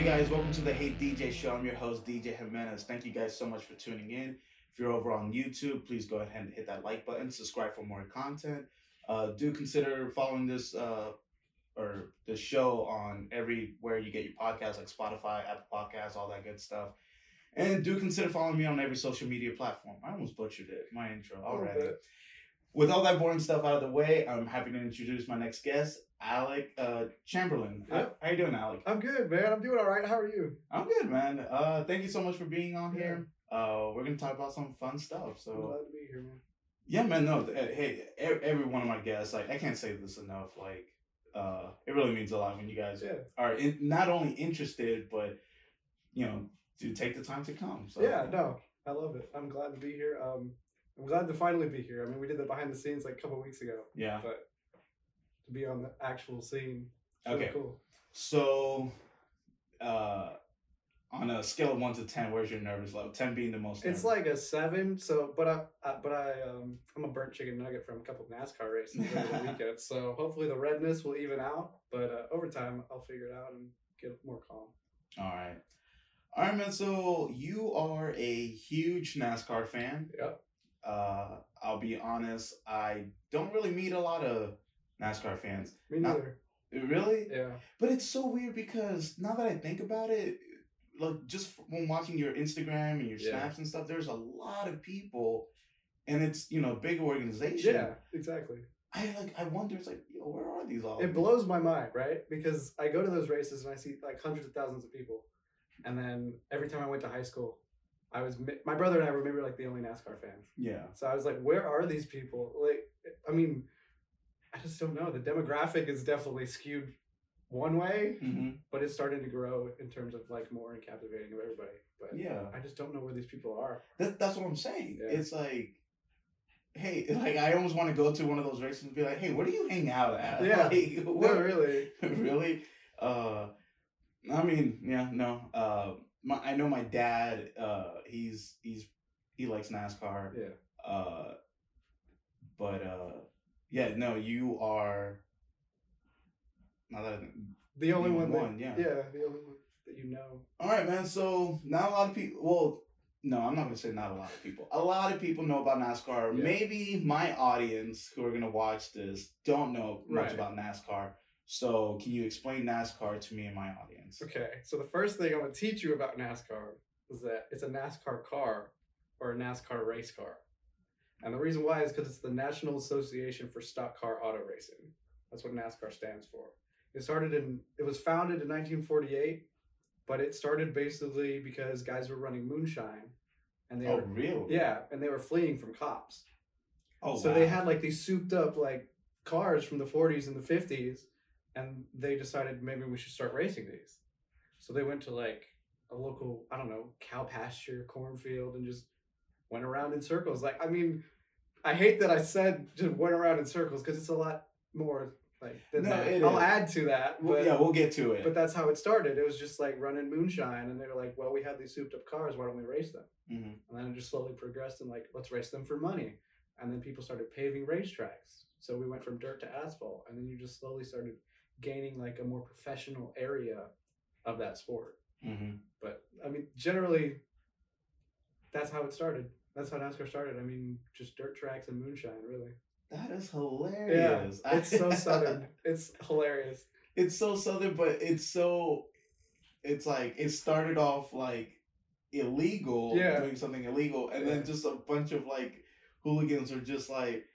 Hey guys, welcome to the Hey DJ Show. I'm your host, DJ Jimenez. Thank you guys so much for tuning in. If you're over on YouTube, please go ahead and hit that like button, subscribe for more content. Uh, do consider following this uh, or the show on everywhere you get your podcasts, like Spotify, Apple Podcasts, all that good stuff. And do consider following me on every social media platform. I almost butchered it, my intro already. With all that boring stuff out of the way, I'm happy to introduce my next guest, Alec uh, Chamberlain. How, how you doing, Alec? I'm good, man. I'm doing all right. How are you? I'm good, man. Uh, thank you so much for being on Yeah. here. Uh, we're gonna talk about some fun stuff. So I'm glad to be here, man. yeah, man. No, hey, every one of my guests, like I can't say this enough. Like, uh, it really means a lot when you guys Yeah. are in, not only interested, but you know, to take the time to come. So Yeah, no, I love it. I'm glad to be here. Um, I'm glad to finally be here. I mean, we did the behind the scenes like a couple weeks ago, yeah. but to be on the actual scene, really Okay. cool. So, uh, on a scale of one to ten, where's your nervous level? Ten being the most. It's like a seven. So, but I, I but I, um, I'm a burnt chicken nugget from a couple of NASCAR races over the weekend. So hopefully the redness will even out. But uh, over time, I'll figure it out and get more calm. all right. All right, man. So you are a huge NASCAR fan. Yep. Uh, I'll be honest, I don't really meet a lot of NASCAR fans. Me Not- neither. Really? Yeah. But it's so weird because now that I think about it, like just when watching your Instagram and your Yeah. snaps and stuff, there's a lot of people, and it's you know big organization. Yeah. Exactly. I like I wonder it's like yo where are these all? It blows my mind, right? Because I go to those races and I see like hundreds of thousands of people, and then every time I went to high school, I was my brother and I were maybe like the only NASCAR fans. Yeah. So I was like, where are these people? Like, I mean, I just don't know. The demographic is definitely skewed one way, hmm but it's starting to grow in terms of like more and captivating of everybody. But Yeah. I just don't know where these people are. That, that's what I'm saying. Yeah. It's like. Hey, like I almost want to go to one of those races and be like, "Hey, where do you hang out at?" Yeah. Like, No, really. really? Uh, I mean, yeah, no. Uh, my I know my dad. Uh, he's he's he likes NASCAR. Yeah. Uh, but uh, yeah, no, you are. Not that. The only one, that, one, yeah. yeah, the only one that you know. All right, man. So not a lot of people. Well, no, I'm not gonna say not a lot of people. A lot of people know about NASCAR. Yeah. Maybe my audience who are gonna watch this don't know much Right. about NASCAR. So can you explain NASCAR to me and my audience? Okay, so the first thing I'm going to teach you about NASCAR is that it's a NASCAR car or a NASCAR race car. And the reason why is because it's the National Association for Stock Car Auto Racing. That's what NASCAR stands for. It started in, it was founded in 1948, but it started basically because guys were running moonshine and they Oh, were, really? yeah, and they were fleeing from cops. Oh, so wow. they had like these souped up like cars from the 40s and the 50s, and they decided maybe we should start racing these. So they went to like a local, I don't know, cow pasture, cornfield, and just went around in circles. Like, I mean, I hate that I said just went around in circles because it's a lot more like than No, that. I'll is. add to that, but yeah, we'll get to it. but that's how it started. It was just like running moonshine, and they were like, "Well, we have these souped up cars. Why don't we race them?" Mhm. And then it just slowly progressed and like, let's race them for money. And then people started paving racetracks. So we went from dirt to asphalt. And then you just slowly started gaining like a more professional area of that sport. Mhm. But I mean, generally, that's how it started. That's how NASCAR started. I mean, just dirt tracks and moonshine, really. That is hilarious. Yeah, it's so southern. It's hilarious. it's so southern, but it's so. It's like it started off like illegal, Yeah. doing something illegal, and Yeah. then just a bunch of like hooligans are just like,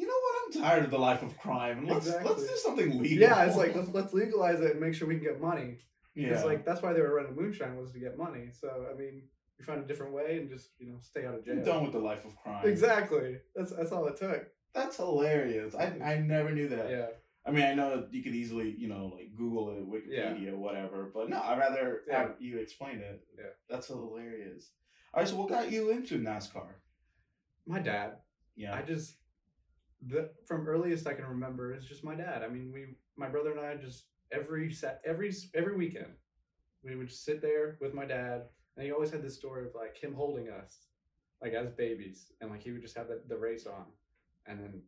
you know what? I'm tired of the life of crime, let's let's do something legal. Yeah, it's like let's let's legalize it and make sure we can get money. yeah, It's like that's why they were running moonshine was to get money. So I mean, you find a different way and just you know stay out of jail. I'm done with the life of crime. Exactly. That's that's all it took. That's hilarious. I I never knew that. Yeah. I mean, I know you could easily, you know, like Google it, Wikipedia, whatever. But no, I'd rather Yeah. have you explain it. Yeah. That's hilarious. All right, so what got you into NASCAR? My dad. Yeah. I just the from earliest I can remember is just my dad. I mean, we my brother and I just every set every every weekend we would just sit there with my dad, and he always had this story of like him holding us like as babies, and like he would just have the, the race on, and then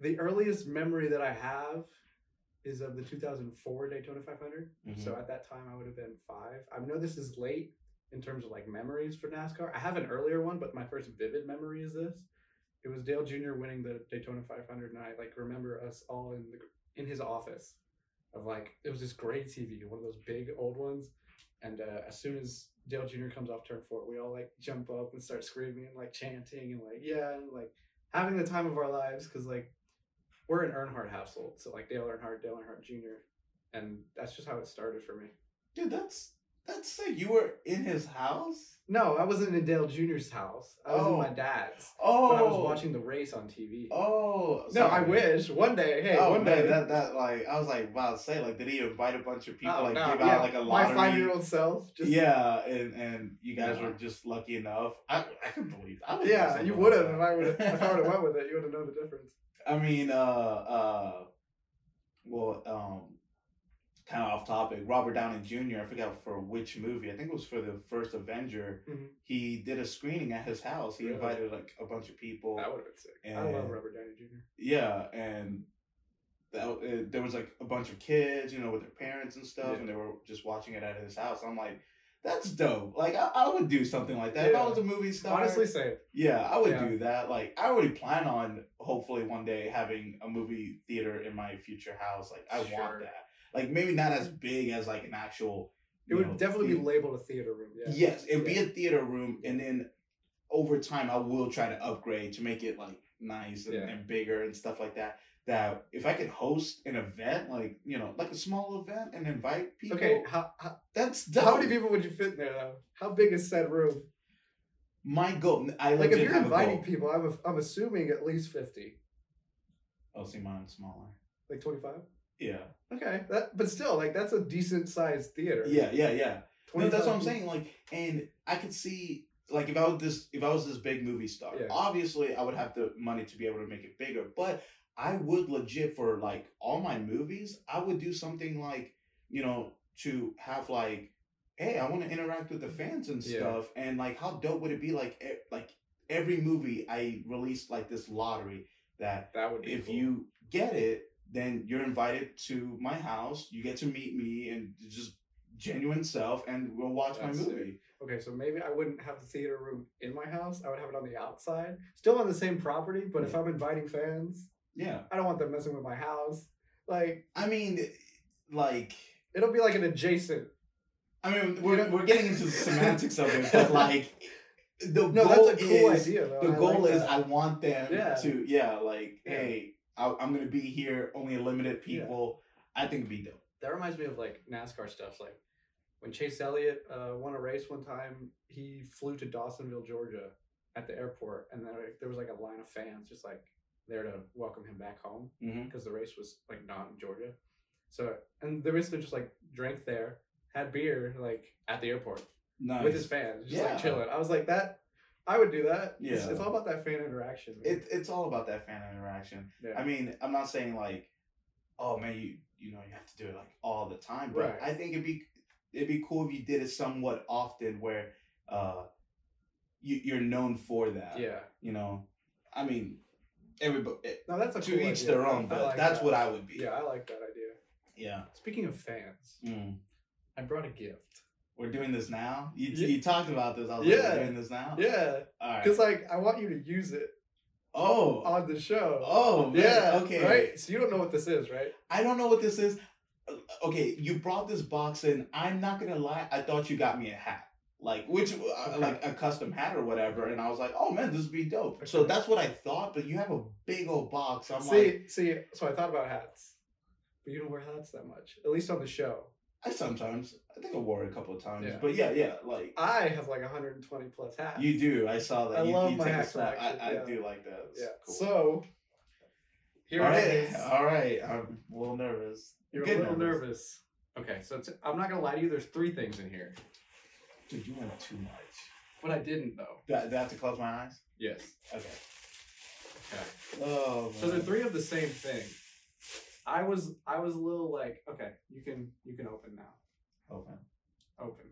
the earliest memory that I have is of the 2004 Daytona 500. Mhm. So at that time, I would have been five. I know this is late in terms of like memories for NASCAR. I have an earlier one, but my first vivid memory is this. It was Dale Jr. winning the Daytona 500, and I like remember us all in the in his office of like it was this great TV, one of those big old ones. And uh, as soon as Dale Jr. comes off turn four, we all like jump up and start screaming and like chanting and like yeah, and like having the time of our lives because like we're an Earnhardt household, so like Dale Earnhardt, Dale Earnhardt Jr. And that's just how it started for me. Dude, that's that's sick. You were in his house. No, I wasn't in Dale Jr.'s house. I was in my Oh. dad's. Oh, But I was watching the race on TV. Oh, no, I sorry. wish one day. Hey, oh one man, day. that that like I was like about to say like did he invite a bunch of people Oh, like no, give yeah, out like a lottery? my five-year-old self. Just, yeah, and and you guys Yeah. were just lucky enough. I I couldn't believe. I yeah. You would have if I would have if I would have went with it. You would have known the difference. I mean, uh, uh, well, um, kind of off topic. Robert Downey Jr. I forgot for which movie. I think it was for the first Avenger. Mhm. He did a screening at his house. He Really? invited like a bunch of people. That would have been sick. I love Robert Downey Jr. Yeah, and that, uh, there was like a bunch of kids, you know, with their parents and stuff, Yeah. and they were just watching it at his house. I'm like, that's dope. Like, I, I would do something like that if I Yeah. was a movie star. Honestly, same. yeah, I would Yeah. do that. Like, I already plan on hopefully one day having a movie theater in my future house. Like, I Sure. want that. Like, maybe not as big as like an actual. It would know, definitely be labeled a theater room. Yeah. Yes, it'd be a theater room, and then over time, I will try to upgrade to make it like nice and, Yeah. and bigger and stuff like that. That if I could host an event, like you know, like a small event, and invite people, Okay. How, how, that's dope. how many people would you fit in there though? How big is said room? My goal, I Like if you're inviting people, I'm a, I'm assuming at least fifty, Oh, see, mine's smaller. like twenty five. Yeah, Okay, that but still like that's a decent sized theater. yeah, yeah, yeah. No, that's what I'm saying. Like, and I could see, like, if I was this, if I was this big movie star, Yeah. obviously I would have the money to be able to make it bigger. But I would legit for like all my movies, I would do something like, you know, to have like, hey, I want to interact with the fans and Yeah. stuff, and like, how dope would it be? Like, e- like every movie I release like this lottery that That would be if cool. you get it, then you're invited to my house. You get to meet me and just genuine self, and we'll watch That's my movie. Okay, so maybe I wouldn't have the theater room in my house. I would have it on the outside, still on the same property. But if I'm inviting fans, Yeah, I don't want them messing with my house. Like I mean, like, it'll be like an adjacent. I mean, we're we're getting into the semantics of it, but like, the No, goal that's a cool is idea though. the I goal like is that. I want them Yeah. to yeah, like, Yeah. hey, I, I'm gonna be here, only a limited Yeah. people. I think it'd be dope. that reminds me of like NASCAR stuff. Like when Chase Elliott uh, won a race one time, he flew to Dawsonville, Georgia, at the airport, and then like, there was like a line of fans just like there to welcome him back home Mm-hmm. because the race was like not in Georgia. So and they basically just like drank there, had beer like at the airport Nice. with his fans, just Yeah. like chilling. I was like that. I would do that. Yeah. it's all about that fan interaction. man. it, it's all about that fan interaction. yeah. I mean, I'm not saying like, oh man, you you know you have to do it like all the time, but Right. I think it'd be it'd be cool if you did it somewhat often, where uh, you you're known for that. yeah. You know, I mean, everybody No, that's a to cool each idea. their own, but like that's that. what I would be. Yeah, I like that idea. Yeah. Speaking of fans, Mm. I brought a gift. We're doing this now. You Yeah. you talked about this. I was like, we're doing this now. Yeah, All right. because like I want you to use it Oh. on the show. Oh. Man. yeah. Okay. Right. So you don't know what this is, right? I don't know what this is. Okay, you brought this box in. I'm not gonna lie. I thought you got me a hat, like which, uh, Okay. like a custom hat or whatever. And I was like, oh man, this would be dope. So that's what I thought. But you have a big old box. I'm see, like, see. So I thought about hats, but you don't wear hats that much, at least on the show. I sometimes, I think I wore it a couple of times. Yeah. But yeah, yeah, like I have like 120 plus hats. you do. I saw that. I you, love you my take a hat snap. collection, I, I yeah. do like that. It's yeah. cool. So here all it right, is. all right. I'm a little nervous. You're Good a little nervous. Okay, so it's, I'm not gonna lie to you. There's three things in here, Dude, you went too much. but I didn't though. Do I, do I have to close my eyes? Yes. Okay. Okay. Oh. So they're three of the same thing. I was I was a little like, okay, you can you can open now. Open. Open.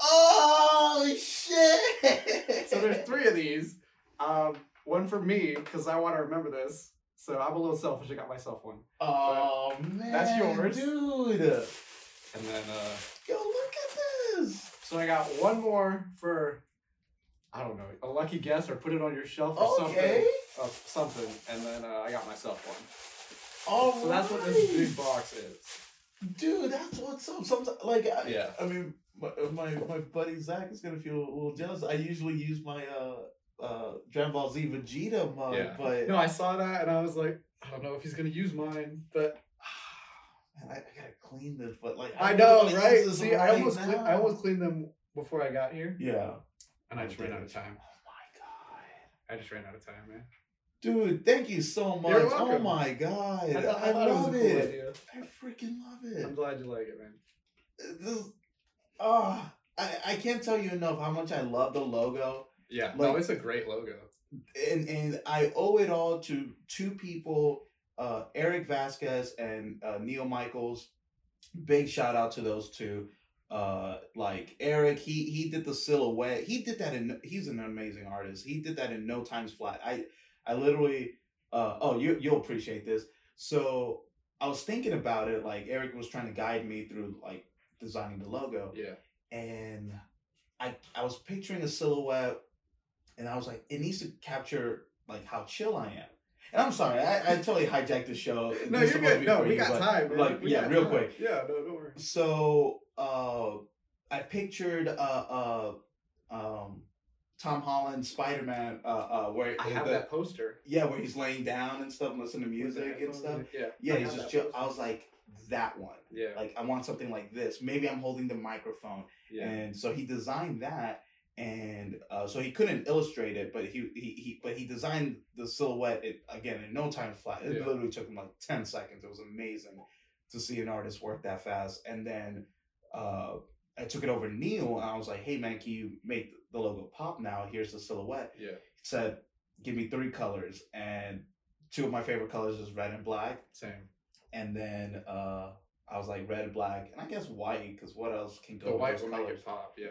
Oh shit! So there's three of these. Um, one for me because I want to remember this. So I'm a little selfish. I got myself one. Oh man, That's yours. dude. And then uh Yo, look at this. so I got one more for I don't know, a lucky guess or put it on your shelf or Okay. something. Uh, something. And then uh, I got myself one. All So that's what this right. big box is. Dude, that's what's up. Sometimes, like, I, Yeah. I mean, my, my my buddy Zach is gonna feel a little jealous. I usually use my uh uh Dragon Ball Z Vegeta mug, Yeah. but No, I saw that and I was like, I don't know if he's gonna use mine, but man, I, I gotta clean this. But like, I really know, wanna use right? See, I almost cle- I almost cleaned them before I got here, yeah. and I just ran out of time. Oh my god. I just ran out of time, man. Dude, thank you so much. You're Oh my god. I, I, thought, I thought love it cool it. idea. I freaking love it. I'm glad you like it, man. This, oh, I, I can't tell you enough how much I love the logo. Yeah, Like- no, it's a great logo. And and I owe it all to two people, uh, Eric Vasquez and uh, Neil Michaels. Big shout out to those two. Uh, like Eric, he he did the silhouette. He did that in. He's an amazing artist. He did that in no times flat. I I literally. Uh, oh, you you'll appreciate this. So I was thinking about it. Like Eric was trying to guide me through like designing the logo Yeah, and I I was picturing a silhouette, and I was like, it needs to capture like how chill I am. And I'm sorry, I, I totally hijacked the show. no, you're is supposed to good. No, we you, got time. Man. Like, We yeah, real time. quick. Yeah, no, don't worry. So uh, I pictured uh uh um Tom Holland Spider Man uh uh where I have the- that poster. yeah where he's laying down and stuff, and listening to music and stuff. Yeah, Yeah, I he's just chill. I was like that one. Yeah, Like I want something like this. Maybe I'm holding the microphone. yeah, And so he designed that, and uh, so he couldn't illustrate it, but he he, he but he designed the silhouette it, again in no time flat. It Yeah. literally took him like ten seconds. It was amazing to see an artist work that fast. And then uh, I took it over to Neil, and I was like, "Hey man, can you make the logo pop now? Here's the silhouette." yeah. He said, "Give me three colors," and two of my favorite colors is red and black. Same. And then uh, I was like red, black, and I guess white, because what else can go The with white those will make colors? it pop. Yeah.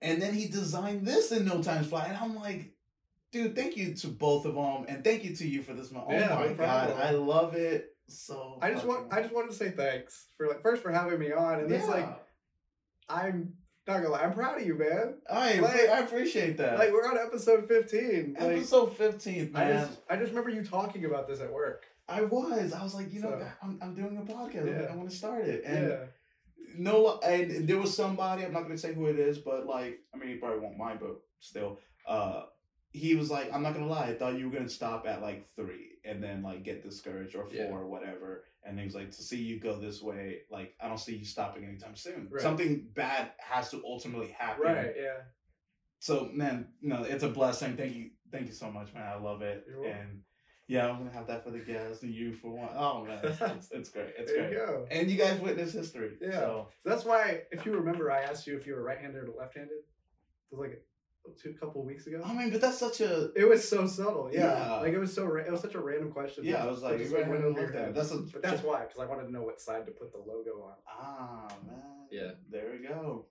And then he designed this in no time flat, and I'm like, dude, thank you to both of them, and thank you to you for this. man. Oh Yeah, my no god, problem. I love it so. I just want. I just wanted to say thanks for like first for having me on, and it's like Yeah. I'm not gonna lie, I'm proud of you, man. I, like- I appreciate that. Like we're on episode 15. Like Episode 15, I man. just I just remember you talking about this at work. I was. I was like, you know, So- I'm, I'm doing a podcast. Yeah. I want to start it. And yeah. no, and there was somebody. I'm not gonna say who it is, but like, I mean, he probably won't mind, but still, uh, he was like, I'm not gonna lie. I thought you were gonna stop at like three, and then like get discouraged or four Yeah. or whatever. And he was like, to see you go this way, like, I don't see you stopping anytime soon. Right. Something bad has to ultimately happen. Right. Yeah. So, man, no, it's a blessing. Thank you, thank you so much, man. I love it. And yeah, I'm gonna have that for the guests and you for one. Oh man, it's, it's, it's great. It's there great. you go. And you guys witness history. Yeah. So. That's why, if you remember, I asked you if you were right-handed or left-handed. It was like two couple weeks ago. I mean, but that's such a It was so subtle, yeah. Yeah. Like it was so ra- it was such a random question. yeah. that I was like, just, right went hand over or your head. That's a But that's why, because I wanted to know what side to put the logo on. ah man. Yeah. There we go.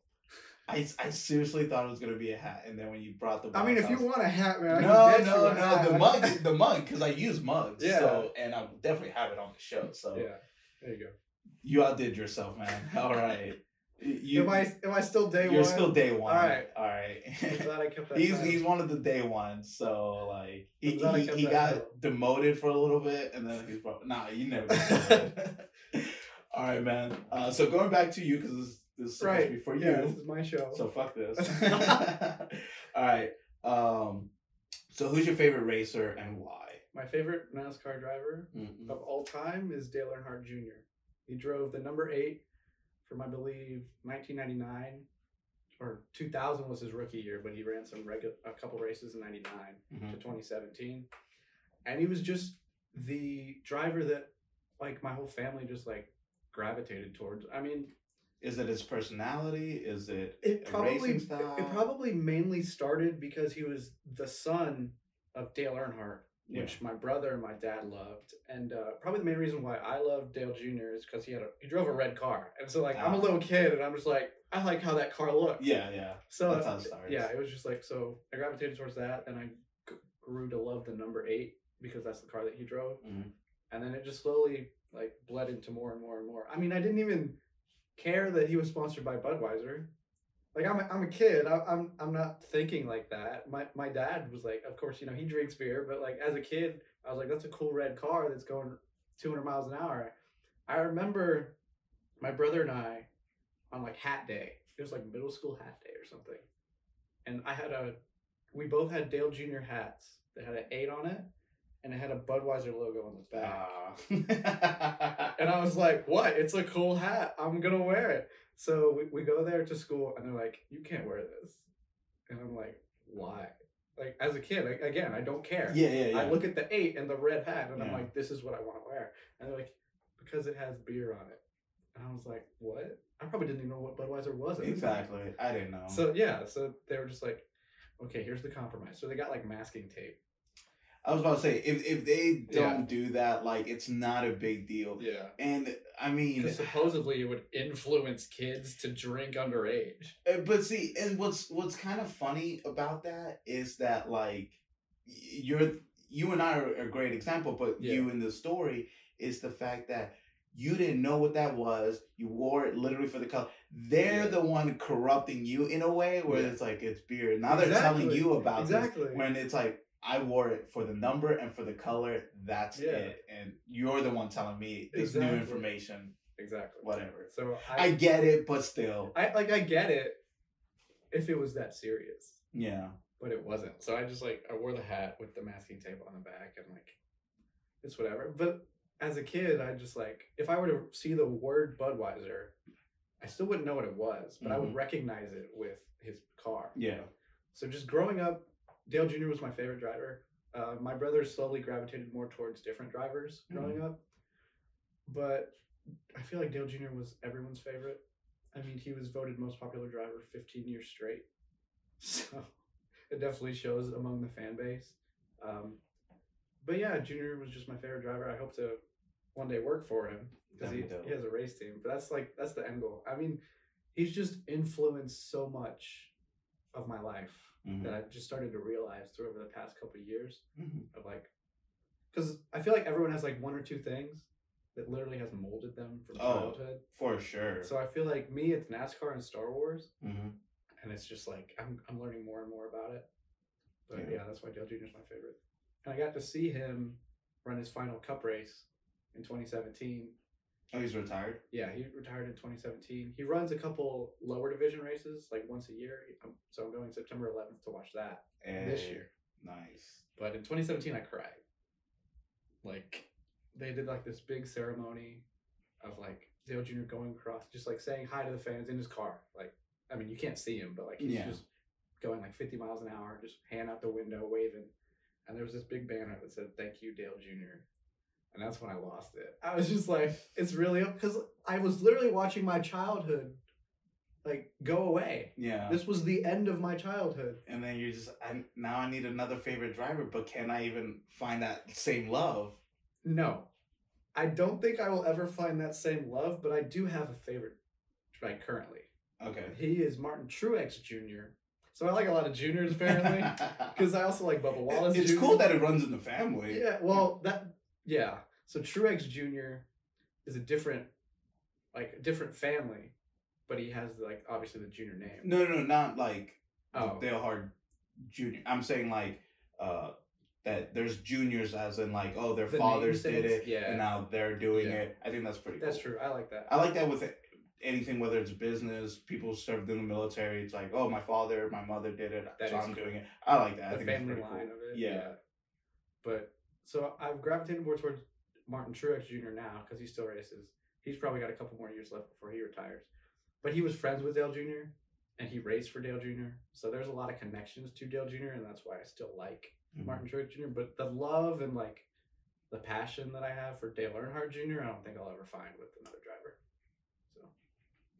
I, I seriously thought it was gonna be a hat, and then when you brought the I mean, if you was- want a hat, man, I no you no no the mug the mug because I use mugs Yeah. so and I definitely have it on the show so Yeah, there you go. you outdid yourself man all right you am I am I still day one? you're still day one All right. all right glad I kept that. he's he's one of the day ones, so like he I'm glad I he, he got demoted for a little bit, and then he's probably nah. You never. All right, man. Uh, so going back to you because this this is right to be for you. Yeah, this is my show. So fuck this. All right. Um. So who's your favorite racer and why? my favorite NASCAR driver Mm-mm. of all time is Dale Earnhardt Jr. He drove the number eight from I believe 1999 or 2000 was his rookie year, but he ran some regu- a couple races in '99 Mhm. to 2017, and he was just the driver that like my whole family just like gravitated towards. I mean, Is it his personality? Is it it probably racing style? it probably mainly started because he was the son of Dale Earnhardt, which my brother and my dad loved, and uh, probably the main reason why I love Dale Jr. is because he had a he drove a red car, and so like I'm a Ah. little kid, and I'm just like I like how that car looked. Yeah, yeah. So That's how it starts. yeah, it was just like so I gravitated towards that, and I g- grew to love the number eight because that's the car that he drove, Mhm. and then it just slowly like bled into more and more and more. I mean, I didn't even care that he was sponsored by Budweiser. Like I'm a, I'm a kid. I, I'm I'm not thinking like that. My my dad was like, of course, you know, he drinks beer, but like as a kid, I was like, that's a cool red car that's going 200 miles an hour. I remember my brother and I on like hat day. It was like middle school hat day or something. And I had a we both had Dale Jr. hats that had an eight on it and it had a Budweiser logo on the back. Ah. And I was like, what? It's a cool hat. I'm going to wear it. So we, we go there to school and they're like, you can't wear this. And I'm like, why? Like, as a kid, like, again, I don't care. yeah, yeah, yeah. I look at the eight and the red hat and I'm like, this is what I want to wear. And they're like, because it has beer on it. And I was like, what? I probably didn't even know what Budweiser was. at the time. exactly. I didn't know. So yeah, so they were just like, okay, here's the compromise. So they got like masking tape. I was about to say if if they don't do that, like it's not a big deal. Yeah. And I mean, supposedly it would influence kids to drink underage. Uh, But see, and what's what's kind of funny about that is that like you're you and I are a great example, but you in the story is the fact that you didn't know what that was. You wore it literally for the color. They're Yeah. the one corrupting you in a way where Yeah. it's like it's beer. Now they're telling you about Exactly. this when it's like I wore it for the number and for the color. That's Yeah. it, and you're the one telling me this new information. Exactly. Whatever. So I I, get it, but still, I, like I get it if it was that serious, yeah. but it wasn't. So I just like I wore the hat with the masking tape on the back and like it's whatever. But as a kid, I just like if I were to see the word Budweiser, I still wouldn't know what it was, but I would Mhm. recognize it with his car. Yeah. So just growing up, Dale Jr. was my favorite driver. Uh, my brother slowly gravitated more towards different drivers growing up, but I feel like Dale Jr. was everyone's favorite. I mean, he was voted most popular driver 15 years straight, so it definitely shows among the fan base. Um, but yeah, Junior was just my favorite driver. I hope to one day work for him because he, That'd be dope. he has a race team. But that's like that's the end goal. I mean, he's just influenced so much of my life Mhm. that I've just started to realize through over the past couple of years Mhm. of like, because I feel like everyone has like one or two things that literally has molded them from Oh. childhood. For sure. So I feel like me, it's NASCAR and Star Wars, hmm and it's just like I'm I'm learning more and more about it. But Yeah. yeah, that's why Dale Jr. is my favorite. And I got to see him run his final Cup race in 2017. Oh, he's retired. Yeah, he retired in 2017. He runs a couple lower division races like once a year. Um, So I'm going September 11th to watch that this year. Nice. But in 2017, I cried. Like, they did like this big ceremony of like Dale Jr. going across, just like saying hi to the fans in his car. Like, I mean, you can't see him, but like he's Yeah. just going like 50 miles an hour, just hand out the window, waving. And there was this big banner that said, Thank you, Dale Jr. And that's when I lost it. I was just like, It's really because I was literally watching my childhood like go away. Yeah. This was the end of my childhood. and then you're just I, now I need another favorite driver, but can I even find that same love? No, I don't think I will ever find that same love, but I do have a favorite right currently. Okay. He is Martin Truex Jr. So I like a lot of juniors apparently because I also like Bubba Wallace. it's Jr. cool that it runs in the family. yeah, well that yeah. So Truex Jr. is a different like a different family, but he has like obviously the junior name. No, no, no, not like Oh. Dale Earnhardt Junior. I'm saying like uh that there's juniors as in like oh their The fathers did it Yeah. and now they're doing Yeah. it. I think that's pretty. That's cool. true. I like that. I like that with anything, whether it's business, people served in the military. It's like, oh, my father, my mother did it, That so I'm cool. doing it. I like that. I the think family line cool. of it. Yeah. But so I've gravitated more towards Martin Truex Jr. now because he still races. He's probably got a couple more years left before he retires. But he was friends with Dale Jr. and he raced for Dale Jr. So there's a lot of connections to Dale Jr. and that's why I still like Mhm. Martin Truex Jr. But the love and like the passion that I have for Dale Earnhardt Jr. I don't think I'll ever find with another driver. So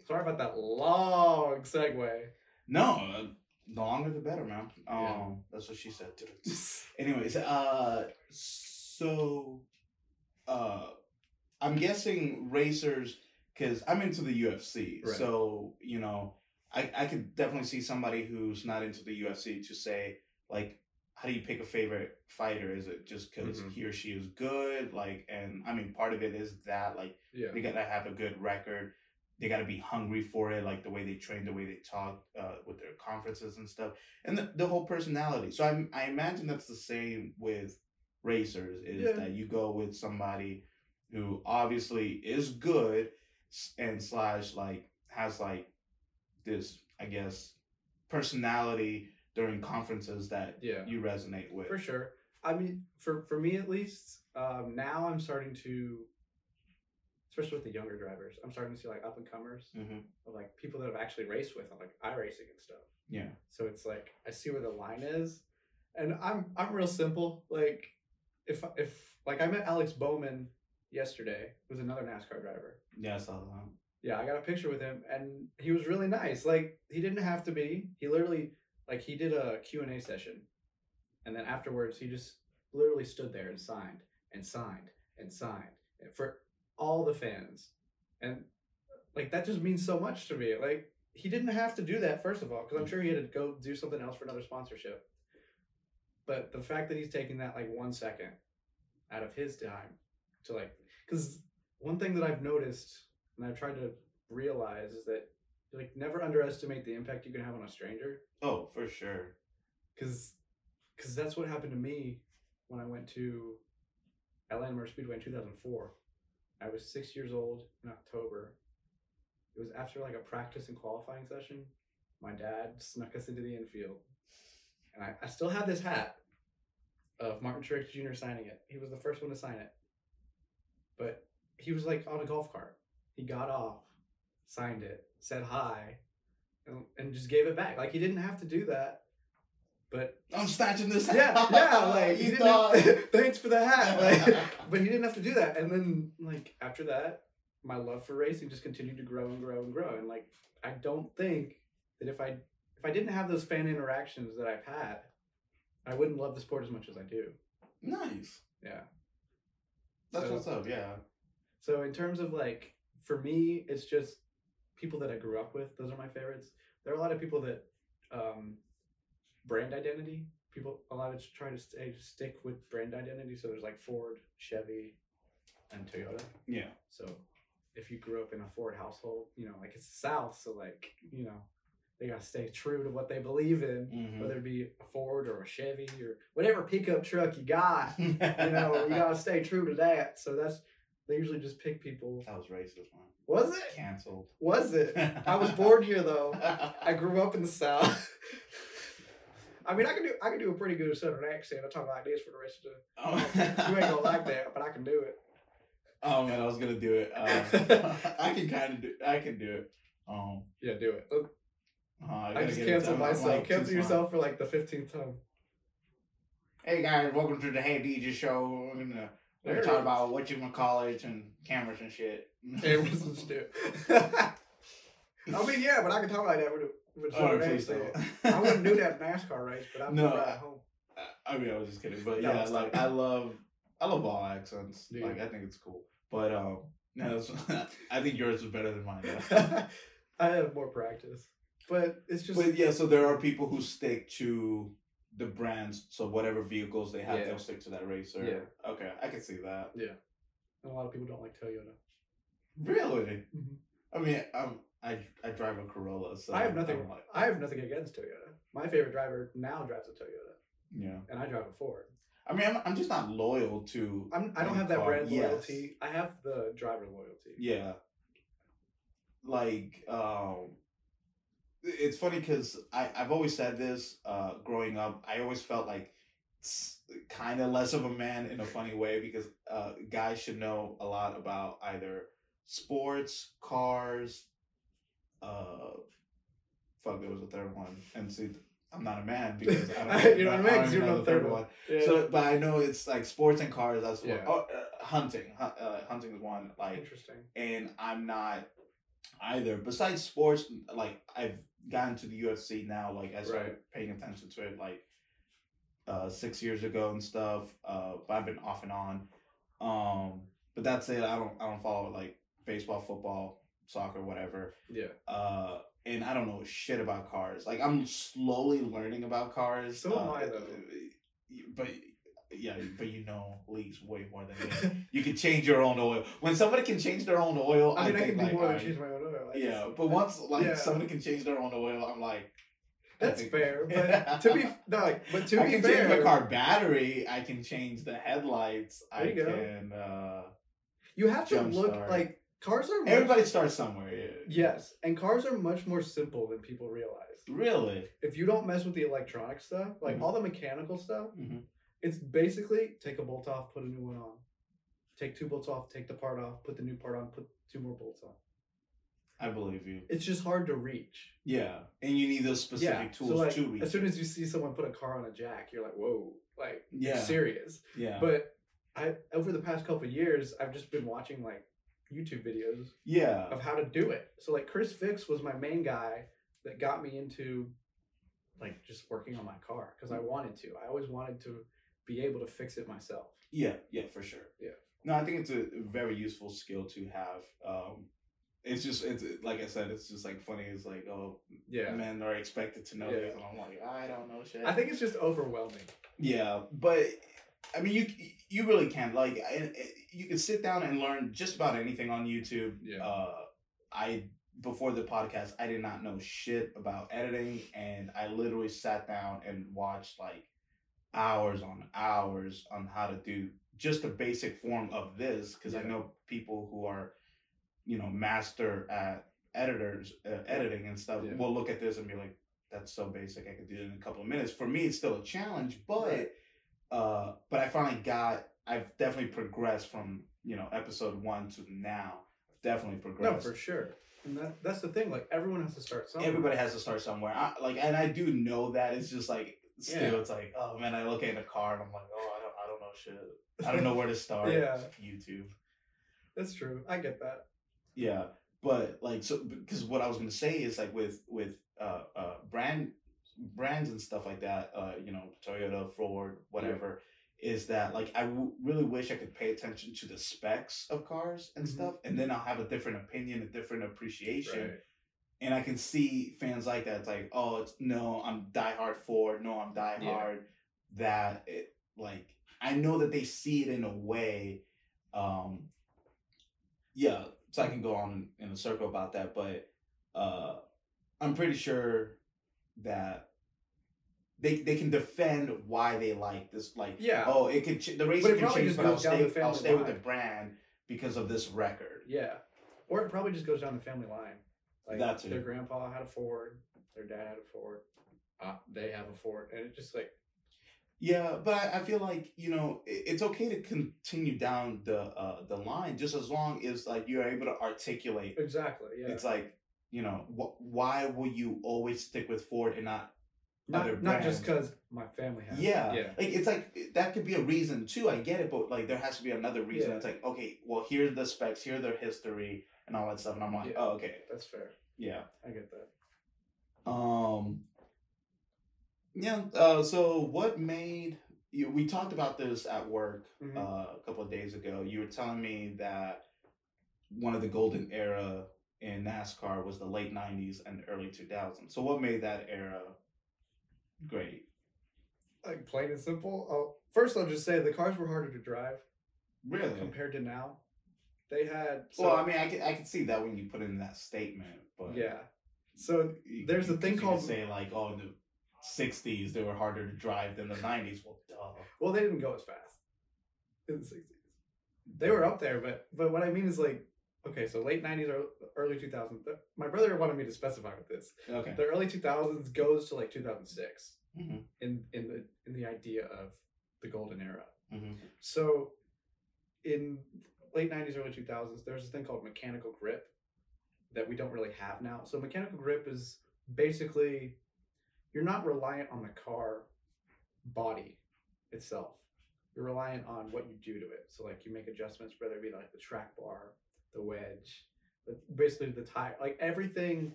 sorry about that long segue. No, the longer the better, man. Um, Yeah. that's what she said. Anyways, uh, so, uh, I'm guessing racers, because I'm into the UFC, Right. so you know, I I could definitely see somebody who's not into the UFC to say like, how do you pick a favorite fighter? Is it just because Mhm. he or she is good? Like, and I mean, part of it is that like Yeah. they gotta have a good record. They gotta be hungry for it, like the way they train, the way they talk uh, with their conferences and stuff, and the, the whole personality. So I I imagine that's the same with racers. Is Yeah. that you go with somebody who obviously is good and slash like has like this I guess personality during conferences that Yeah. you resonate with. For sure. I mean, for for me at least, um, now I'm starting to, especially with the younger drivers, I'm starting to see like up and comers, hmm of like people that I've actually raced with on like iRacing and stuff. Yeah. So it's like I see where the line is, and I'm I'm real simple. Like if if like I met Alex Bowman yesterday, who's another NASCAR driver. Yeah, I saw that. Yeah, I got a picture with him, and he was really nice. Like he didn't have to be. He literally like he did a Q and A session, and then afterwards he just literally stood there and signed and signed and signed for all the fans, and like that just means so much to me. Like he didn't have to do that first of all, because I'm sure he had to go do something else for another sponsorship. But the fact that he's taking that like one second out of his time to like, because one thing that I've noticed and I've tried to realize is that like never underestimate the impact you can have on a stranger Oh, for sure. because because that's what happened to me when I went to Atlanta Motor Speedway in 2004. I was six years old in October. It was after like a practice and qualifying session. My dad snuck us into the infield, and I, I still have this hat of Martin Truex Jr. signing it. He was the first one to sign it, but he was like on a golf cart. He got off, signed it, said hi, and, and just gave it back. Like he didn't have to do that, but I'm snatching this. yeah, yeah, like he thought. have- thanks for the hat, like, but he didn't have to do that. And then like after that, my love for racing just continued to grow and grow and grow. And like I don't think that if I if I didn't have those fan interactions that I've had, I wouldn't love the sport as much as I do. nice. Yeah. That's So- what's up. Yeah. So in terms of like for me, it's just people that I grew up with. Those are my favorites. There are a lot of people that um, brand identity. People a lot of trying to stay stick with brand identity. So there's like Ford, Chevy, and Toyota. Yeah. So if you grew up in a Ford household, you know, like it's the South, so like you know, they gotta stay true to what they believe in, Mhm. whether it be a Ford or a Chevy or whatever pickup truck you got. you You know, you gotta stay true to that. So that's they usually just pick people. That was racist, man. Was it? Cancelled. Was it? I was born here though. I grew up in the South. I mean, I can do I can do a pretty good Southern accent. I talk like this for the rest of the. You ain't gonna like that, but I can do it. Oh man, I was gonna do it. Um, I can kind of do. I can do it. Um, Yeah, do it. Uh, uh, I, I just canceled myself. like, Cancel yourself for like the fifteenth time. Hey guys, welcome to the Hey DJ show. We're gonna, we're gonna talk about what you want to college and cameras and shit. Cameras and shit. I mean, yeah, but I can talk like that with Oh, please don't. I wouldn't do that NASCAR race, but I'm No, I- at home. I mean, I was just kidding, but yeah, like. I love, I love all accents. You? Like I think it's cool, but um, no, that's, I think yours is better than mine. I have more practice, but it's just But yeah, so there are people who stick to the brands. So whatever vehicles they have, Yeah. they'll stick to that racer. Yeah. Okay, I can see that. Yeah. A lot of people don't like Toyota. Really? Mhm. I mean, I'm, I I drive a Corolla, so I have nothing. I'm like, I have nothing against Toyota. My favorite driver now drives a Toyota, yeah. and I drive a Ford. I mean, I'm, I'm just not loyal to. I'm, I don't have that car. brand Yes. loyalty. I have the driver loyalty. Yeah. Like, um, it's funny because I I've always said this. Uh, growing up, I always felt like kind of less of a man in a funny way because uh, guys should know a lot about either sports, cars. Uh, fuck, there was a third one, and see, I'm not a man because I don't. You know what I mean? 'Cause you don't know the third one. Yeah. So, but I know it's like sports and cars. That's Yeah. what. Oh, uh, hunting. Uh, hunting is one. Like, Interesting. and I'm not either. Besides sports, like I've gotten to the UFC now. Like I started paying attention to it like uh, six years ago and stuff. Uh, but I've been off and on. Um, but that's it. I don't. I don't follow like baseball, football, soccer, whatever. Yeah. Uh, and I don't know shit about cars. Like I'm slowly learning about cars. So am uh, I, though. but yeah, but you know leagues way more than me. You can change your own oil. When somebody can change their own oil, I mean, I, think can do like, more than change my own oil. I Yeah, but once like Yeah. somebody can change their own oil, I'm like, that's fair. But to be no, like, but to I be can fair, change my car battery. I can change the headlights. There I go. can. uh you have to look start. like cars are. Much, Everybody starts somewhere. Yeah. Yes, and cars are much more simple than people realize. Really. If you don't mess with the electronic stuff, like Mhm. all the mechanical stuff, Mhm. it's basically take a bolt off, put a new one on. Take two bolts off, take the part off, put the new part on, put two more bolts on. I believe you. It's just hard to reach. Yeah, and you need those specific yeah. tools so like, to reach. as soon as you see someone put a car on a jack, you're like, whoa, like Yeah. serious. yeah. But I over the past couple of years, I've just been watching like YouTube videos yeah. of how to do it. So like ChrisFix was my main guy that got me into like just working on my car because I wanted to. I always wanted to be able to fix it myself. Yeah, yeah, for sure. Yeah. No, I think it's a very useful skill to have. Um, it's just it's like I said, it's just like funny. It's like oh, Yeah. men are expected to know Yeah. this, and I'm like, I don't know shit. I think it's just overwhelming. Yeah, but I mean, you you really can like you can sit down and learn just about anything on YouTube. Yeah. Uh, I before the podcast, I did not know shit about editing, and I literally sat down and watched like hours on hours on how to do just a basic form of this because I know people who are, you know, master at editors uh, editing and stuff Yeah. will look at this and be like, "That's so basic. I could do it in a couple of minutes." For me, it's still a challenge, but Right. Uh, but I finally got. I've definitely progressed from you know episode one to now. I've definitely progressed. No, for sure. And that that's the thing. Like everyone has to start somewhere. Everybody has to start somewhere. I, like, and I do know that. It's just like still, Yeah. it's like, oh man, I look at the car and I'm like, oh, I don't, I don't know shit. I don't know where to start. Yeah. YouTube. That's true. I get that. Yeah, but like, so because what I was gonna say is like with with uh uh brand brands and stuff like that. Uh, you know, Toyota, Ford, whatever. Is that like I w- really wish I could pay attention to the specs of cars and Mhm. stuff, and then I'll have a different opinion, a different appreciation. Right. and I can see fans like that. It's like, oh, it's no, I'm diehard Ford. No, I'm diehard Yeah. that. It like I know that they see it in a way. Um, yeah, so I can go on in a circle about that, but uh, I'm pretty sure that they they can defend why they like this. Like, Yeah. oh, it could ch- the race can change, but I'll stay I'll stay with the brand because of this record. Yeah. Or it probably just goes down the family line. Like their grandpa had a Ford, their dad had a Ford, uh, they have a Ford, and it just like Yeah, but I, I feel like you know it's okay to continue down the uh, the line just as long as like you're able to articulate. exactly yeah. It's like you know wh- why will you always stick with Ford and not not not just because my family has. yeah yeah, like it's like that could be a reason too. I get it, but like there has to be another reason. Yeah. It's like okay, well here's the specs, here's their history and all that stuff, and I'm like Yeah. oh okay that's fair. yeah. I get that. Um. Yeah. Uh. So, what made you? We talked about this at work Mhm. uh, a couple of days ago. You were telling me that one of the golden era in NASCAR was the late '90s and early 2000s. So, what made that era great? Like plain and simple. Oh, first I'll just say the cars were harder to drive Really? compared to now. They had so, well, I mean, I can I can see that when you put in that statement, but yeah. So you- there's a thing called- say like, oh, in the '60s they were harder to drive than the '90s. Well, duh. well they didn't go as fast in the sixties. They were up there, but but what I mean is like okay, so late nineties or early two thousands. My brother wanted me to specify with this. Okay. The early two thousands goes to like two thousand six Mhm. in in the in the idea of the golden era. Mhm. So in late nineties, early two thousands, there's this thing called mechanical grip that we don't really have now. So mechanical grip is basically you're not reliant on the car body itself. You're reliant on what you do to it. So like you make adjustments, whether it be like the track bar, the wedge, basically the tire, like everything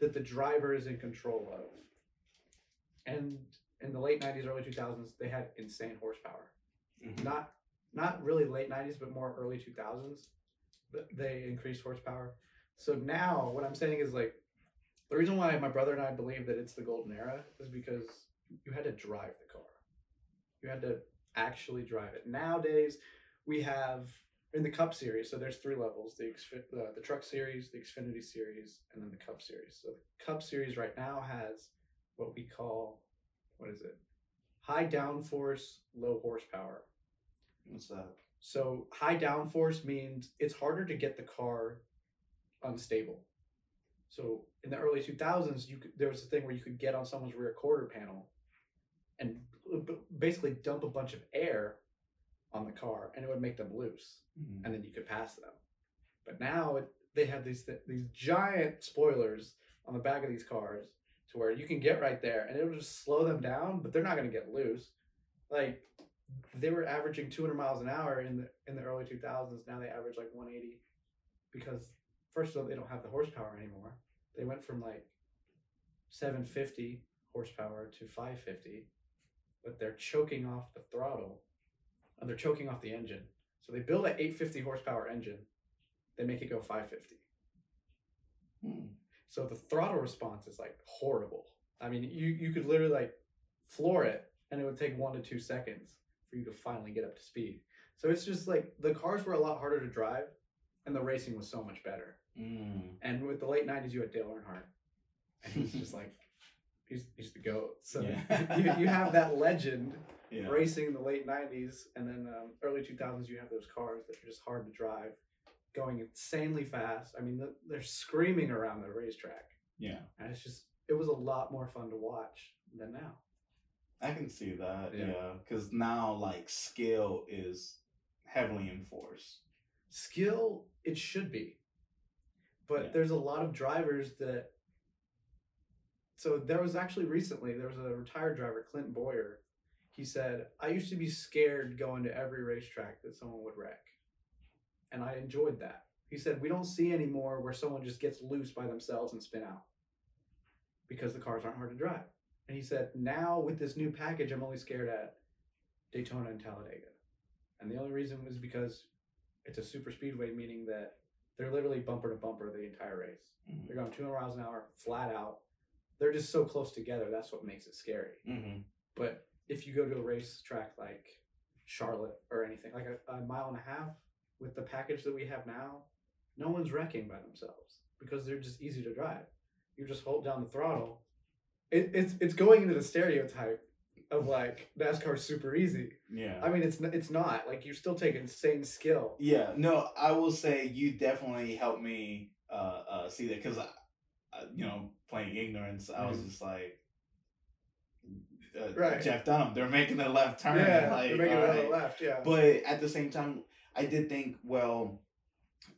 that the driver is in control of. And in the late '90s, early 2000s, they had insane horsepower. Mhm. Not not really late '90s, but more early 2000s. th- They increased horsepower. So now, what I'm saying is like the reason why my brother and I believe that it's the golden era is because you had to drive the car. You had to actually drive it. Nowadays, we have in the Cup series. So there's three levels: the uh, the Truck series, the Xfinity series, and then the Cup series. So the Cup series right now has what we call what is it? High downforce, low horsepower. What's that? So high downforce means it's harder to get the car unstable. So in the early 2000s, you could, there was a thing where you could get on someone's rear quarter panel and basically dump a bunch of air on the car, and it would make them loose, Mhm. and then you could pass them. But now it, they have these th- these giant spoilers on the back of these cars to where you can get right there, and it'll just slow them down, but they're not going to get loose. Like they were averaging 200 miles an hour in the in the early 2000s. Now they average like 180 because first of all they don't have the horsepower anymore. They went from like 750 horsepower to 550, but they're choking off the throttle and they're choking off the engine. So they build an 850 horsepower engine, they make it go 550. Hmm. So the throttle response is like horrible. I mean, you you could literally like floor it, and it would take one to two seconds for you to finally get up to speed. So it's just like the cars were a lot harder to drive, and the racing was so much better. Mm. And with the late '90s, you had Dale Earnhardt, and he's just like he's he's the goat. So Yeah. you you have that legend Yeah. racing in the late '90s, and then um, early 2000s, you have those cars that are just hard to drive, going insanely fast. I mean, the, they're screaming around the racetrack. Yeah. And it's just, it was a lot more fun to watch than now. I can see that. Yeah. Yeah. Because now, like, skill is heavily enforced. Skill, it should be. But Yeah. there's a lot of drivers that. So there was actually recently, there was a retired driver, Clint Bowyer. He said, I used to be scared going to every racetrack that someone would wreck. And I enjoyed that. He said, We don't see anymore where someone just gets loose by themselves and spin out because the cars aren't hard to drive. And he said, Now with this new package, I'm only scared at Daytona and Talladega. And the only reason was because it's a super speedway, meaning that they're literally bumper to bumper the entire race. Mhm. They're going 200 miles an hour flat out. They're just so close together. That's what makes it scary. Mm-hmm. But if you go to a racetrack like Charlotte or anything, like a, a mile and a half with the package that we have now, no one's wrecking by themselves because they're just easy to drive. You just hold down the throttle. It, it's it's going into the stereotype of like NASCAR super easy. Yeah. I mean, it's it's not like you're still take insane skill. Yeah, no, I will say you definitely helped me uh, uh, see that because, you know, playing ignorance, I was Mhm. just like, uh, Right. Jeff Dunham, they're making a left turn. yeah, like, they're making on left. Yeah, But at the same time, I did think, well,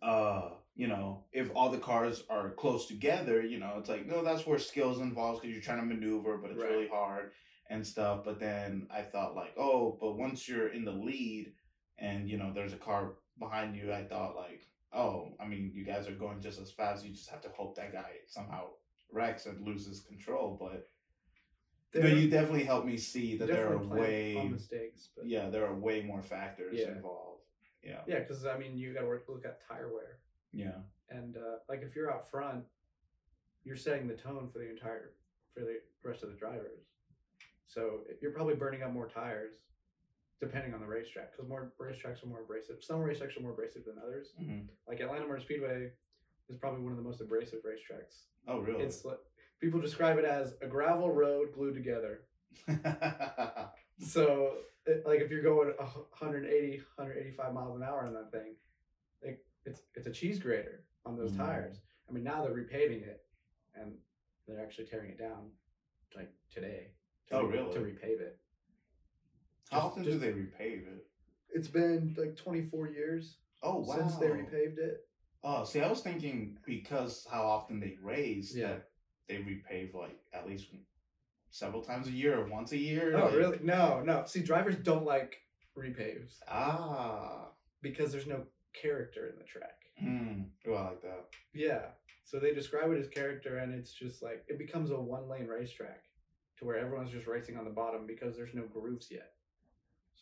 uh, you know, if all the cars are close together, you know, it's like, no, that's where skills involved because you're trying to maneuver, but it's Right. really hard and stuff. But then I thought, like, oh, but once you're in the lead and, you know, there's a car behind you, I thought, like, oh, I mean, you guys are going just as fast. You just have to hope that guy somehow wrecks and loses control. But, but you definitely helped me see that there are way, mistakes. But yeah, there are way more factors Yeah. involved. Yeah. yeah, because I mean, you got to work look at tire wear. Yeah. and uh, like if you're out front, you're setting the tone for the entire for the rest of the drivers. So you're probably burning up more tires, depending on the racetrack, because more racetracks are more abrasive. Some racetracks are more abrasive than others. hmm Like Atlanta Motor Speedway is probably one of the most abrasive racetracks. Oh, really? It's like people describe it as a gravel road glued together. So it, like if you're going 180, 185 miles an hour on that thing, like it's it's a cheese grater on those Mhm. tires. I mean now they're repaving it, and they're actually tearing it down, like today. To Oh, really? To repave it. How often do they repave it? It's been like 24 years Oh, wow. since they repaved it. Oh, see, I was thinking because how often they race, Yeah. that they repave like at least several times a year or once a year. Oh, like- really? No, no. See, drivers don't like repaves Ah. because there's no character in the track. Hmm. Oh, I like that. Yeah. So they describe it as character, and it's just like it becomes a one lane racetrack to where everyone's just racing on the bottom because there's no grooves yet.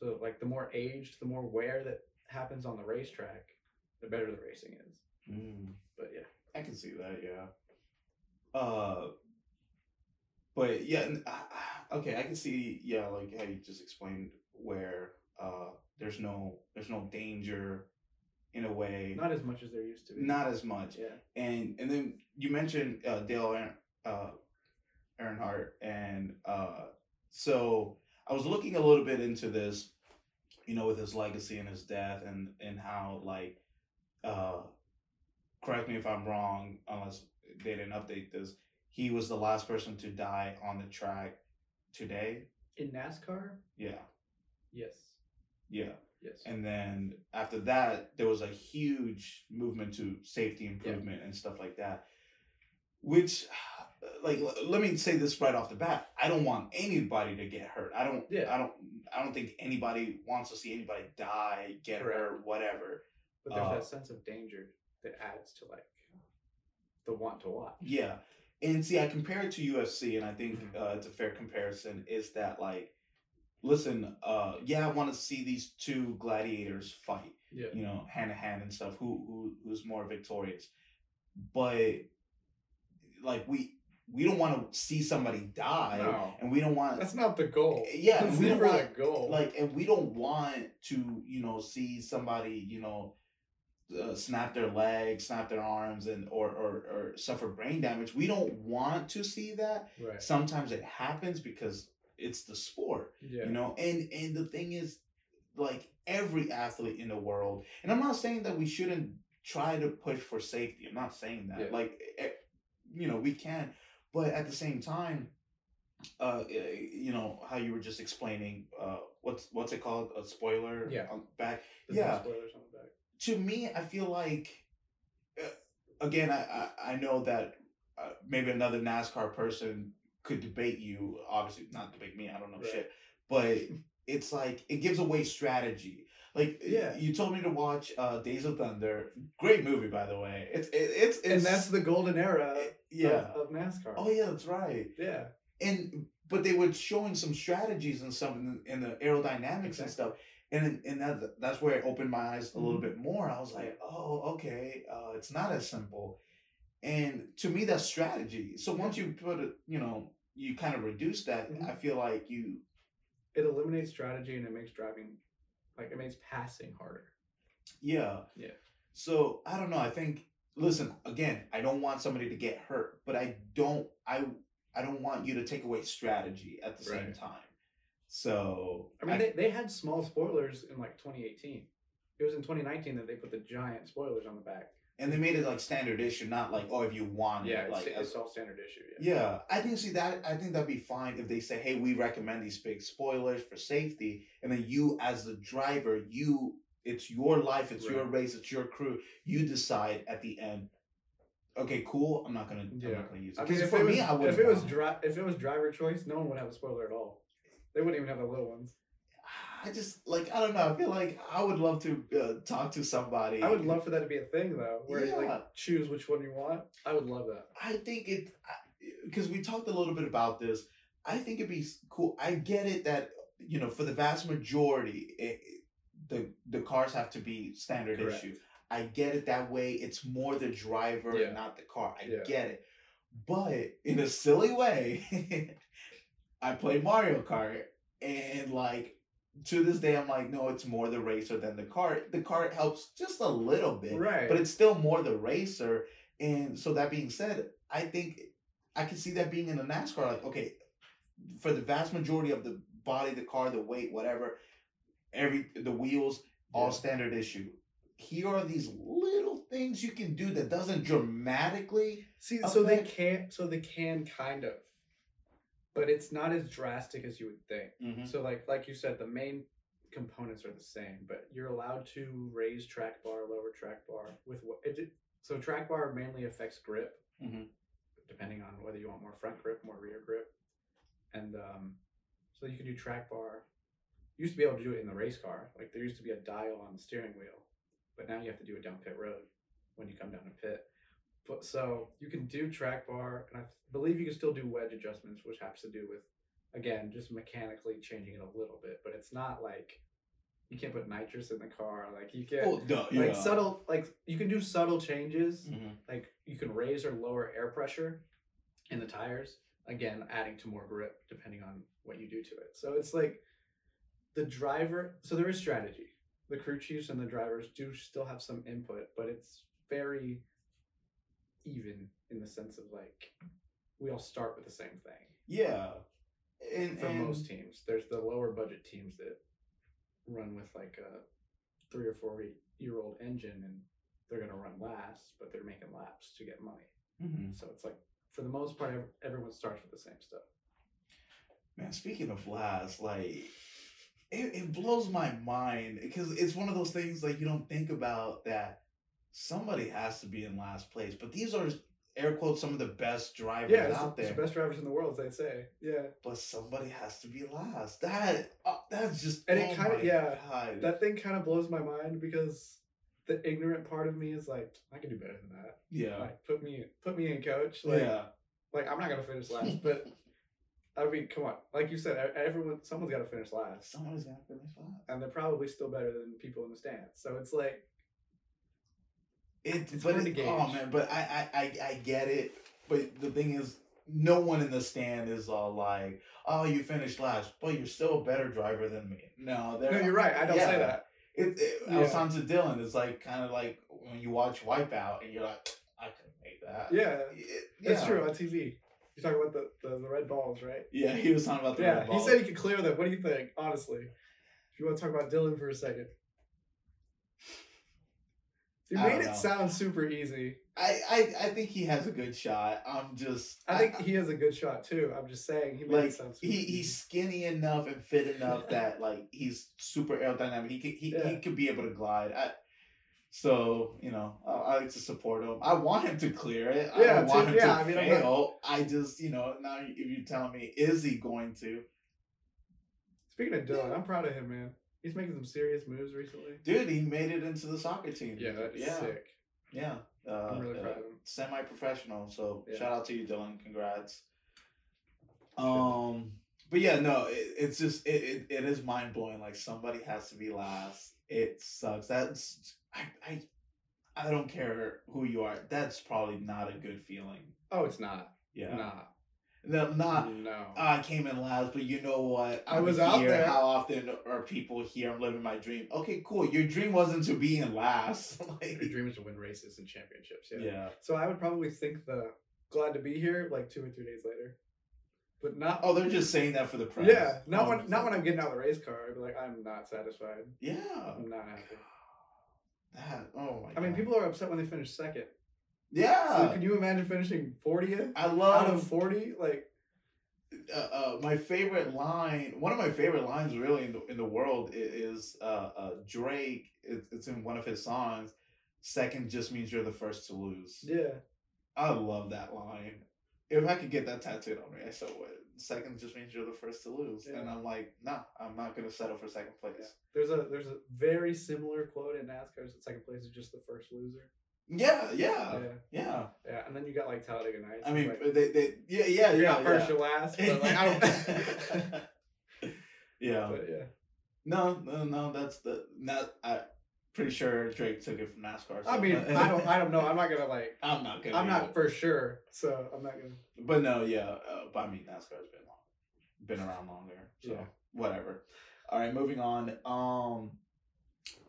So, like, the more aged, the more wear that happens on the racetrack, the better the racing is. Hmm. But yeah. I can see that, yeah. Uh, but yeah, ah, ah, okay, I can see, yeah, like how you just explained where uh, there's no there's no danger in a way Not as much as there used to be. not as much Yeah. and and then you mentioned uh, Dale Earn, uh, Earnhardt, and uh, so I was looking a little bit into this, you know, with his legacy and his death, and and how like, uh, correct me if I'm wrong, unless they didn't update this. He was the last person to die on the track today. In NASCAR? Yeah, Yes. yeah. Yes. And then after that, there was a huge movement to safety improvement and stuff like that. Which, like, l- let me say this right off the bat: I don't want anybody to get hurt. I don't. Yeah. I don't. I don't think anybody wants to see anybody die, get Correct. hurt, whatever. but there's uh, that sense of danger that adds to like the want to watch. Yeah. And see, I compare it to UFC, and I think Mhm. uh, it's a fair comparison. Is that like, listen, uh, yeah, I want to see these two gladiators fight. Yeah. you know, hand to hand and stuff. Who who who's more victorious? But like we we don't want to see somebody die, No. and we don't want That's not the goal. Yeah, That's we don't never want- the goal. like, and we don't want to you know see somebody you know. Uh, snap their legs, snap their arms, and or, or or suffer brain damage. We don't want to see that. right. Sometimes it happens because it's the sport yeah. you know and and the thing is like every athlete in the world and i'm not saying that we shouldn't try to push for safety i'm not saying that Yeah. like eh, you know we can but at the same time uh you know how you were just explaining uh what's what's it called a spoiler Yeah. on back There's no yeah. spoilers on the back. to me, I feel like, uh, again, I, I, I know that uh, maybe another NASCAR person could debate you. Obviously, not debate me. I don't know Right. shit. But it's like it gives away strategy. Like Yeah. you told me to watch uh, Days of Thunder. Great movie, by the way. It's it, it's it's and that's the golden era yeah. of, of NASCAR. Oh yeah, that's right. yeah. And but they were showing some strategies and stuff in the, in the aerodynamics and stuff. And and that that's where it opened my eyes a little Mhm. bit more. I was like, oh, okay, uh, it's not as simple. And to me, that's strategy. So once you put it, you know, you kind of reduce that. Mhm. I feel like you, It eliminates strategy and it makes driving, like it makes passing harder. yeah, Yeah. So I don't know. I think. Listen, again, I don't want somebody to get hurt, but I don't. I I don't want you to take away strategy at the same time. So I mean, they, they had small spoilers in like 2018. It was in 2019 that they put the giant spoilers on the back. And they made it like standard issue, not like oh if you want Yeah, it's, like as- it's all standard issue. Yeah. yeah. I think see that I think that'd be fine if they say hey we recommend these big spoilers for safety, and then you as the driver you it's your life, it's your race, it's your crew. You decide at the end. Okay, cool. I'm not gonna. Yeah. I'm not gonna use it. I mean, 'Cause for was, me, I would. if it was dri- if it was driver choice, no one would have a spoiler at all. They wouldn't even have the little ones. I just like I don't know. I feel like I would love to uh, talk to somebody. I would love for that to be a thing though, where you like choose which one you want. I would love that. I think it because we talked a little bit about this. I think it'd be cool. I get it that you know for the vast majority, it, the the cars have to be standard Correct. issue. I get it that way. It's more the driver, Yeah. not the car. I Yeah. get it, but in a silly way, I play Mario Kart and like to this day, I'm like, no, it's more the racer than the car. The car helps just a little bit, Right. but it's still more the racer. And so that being said, I think I can see that being in a NASCAR. Like, okay, for the vast majority of the body, the car, the weight, whatever, every the wheels, all Yeah. standard issue. Here are these little things you can do that doesn't dramatically. See, so they effect- can, so they can kind of, but it's not as drastic as you would think. Mm-hmm. So, like, like you said, the main components are the same, but you're allowed to raise track bar, lower track bar with what it. So, track bar mainly affects grip, Mhm. depending on whether you want more front grip, more rear grip, and um, so you can do track bar. You used to be able to do it in the race car, like there used to be a dial on the steering wheel, but now you have to do it down pit road when you come down to pit. But so you can do track bar, and I believe you can still do wedge adjustments, which has to do with again just mechanically changing it a little bit. But it's not like you can't put nitrous in the car. Like you can't Oh, duh, like yeah. subtle like you can do subtle changes. Mhm. Like you can raise or lower air pressure in the tires. Again, adding to more grip depending on what you do to it. So it's like the driver. So there is strategy. The crew chiefs and the drivers do still have some input, but it's very even in the sense of like we all start with the same thing. Yeah. And, For and most teams, there's the lower budget teams that run with like a three or four year old engine, and they're gonna run last, but they're making laps to get money. Mhm. So it's like for the most part, everyone starts with the same stuff. Man, speaking of last, like it, it blows my mind because it's one of those things like you don't think about that somebody has to be in last place. But these are air quotes some of the best drivers Yeah, out there. the best drivers in the world, they say. Yeah, But somebody has to be last. That uh, that's just And it oh kinda- yeah, God. that thing kind of blows my mind because the ignorant part of me is like, I can do better than that. yeah. Like, put me, put me in, coach. Like, yeah. like I'm not gonna finish last, but I mean, come on. Like you said, everyone, someone's got to finish last, Somebody's gonna finish last. and they're probably still better than people in the stands. So it's like, It, It's but it, oh man, but I, I, I, I get it. But the thing is, no one in the stand is all like, "Oh, you finished last, but you're still a better driver than me." No, no, you're right. I don't yeah. say that. It, it, Yeah. on to Dylan. It's like kind of like when you watch Wipeout and you're like, I couldn't make that. Yeah, It- it's yeah. true on TV. You're talking about the, the, the red balls, right? Yeah, he was talking about the yeah, red he said he could clear them. What do you think, honestly? If you want to talk about Dylan for a second. You I made it know. sound super easy. I, I, I think he has a good shot. I'm just. I think he has a good shot too. I'm just saying he made like it sound super he, easy. he's skinny enough and fit enough that like he's super aerodynamic. He could he, he could be able to glide. I, so you know, I, I like to support him. I want him to clear it. I don't want him yeah, to I mean, not- fail. I just you know now if you're telling me is he going to? Speaking of Dylan, I'm proud of him, man. He's making some serious moves recently. Dude, he made it into the soccer team. Yeah, that's yeah, sick. yeah. Uh, I'm really uh, proud of him. semi-professional. So Yeah. shout out to you, Dylan. Congrats. Um, but yeah, no, it, it's just it, it, it is mind blowing. Like somebody has to be last. It sucks. That's I I I don't care who you are. That's probably not a good feeling. Oh, it's not. Yeah, Nah. No, not. no. "Oh, I came in last, but you know what? I I'm was out there." How often are people here? I'm living my dream. Okay, cool. Your dream wasn't to be in last. like, Your dream is to win races and championships. Yeah. yeah. So I would probably think the glad to be here like two or three days later, but not. Oh, they're just saying that for the press. yeah, not Oh, when not when I'm getting out of the race car. I'd be like, I'm not satisfied. Yeah. I'm not happy. That. Oh my. I mean, people are upset when they finish second. Yeah. So can you imagine finishing 40th I love out of 40? Like, uh, uh, my favorite line. One of my favorite lines, really, in the in the world, is uh, uh, Drake. It, it's in one of his songs. Second just means you're the first to lose. yeah, I love that line. If I could get that tattooed on me, I so would. Second just means you're the first to lose, Yeah. and I'm like, nah, I'm not gonna settle for second place. Yeah. there's a there's a very similar quote in NASCAR. That second place is just the first loser. Yeah, yeah, yeah, yeah. yeah. And then you got like Talladega Nights. I mean, like, they, they, yeah, yeah, yeah, not first, yeah. you're last. But like, I don't. yeah. but yeah. No, no, no. That's the not. I pretty sure Drake took it from NASCAR. I mean, I don't, I don't know. I'm not gonna like. I'm not gonna. I'm not for sure, so I'm not gonna. But no, yeah. Uh, but I mean, NASCAR's been long, been around longer. So Yeah. whatever. All right, moving on. Um.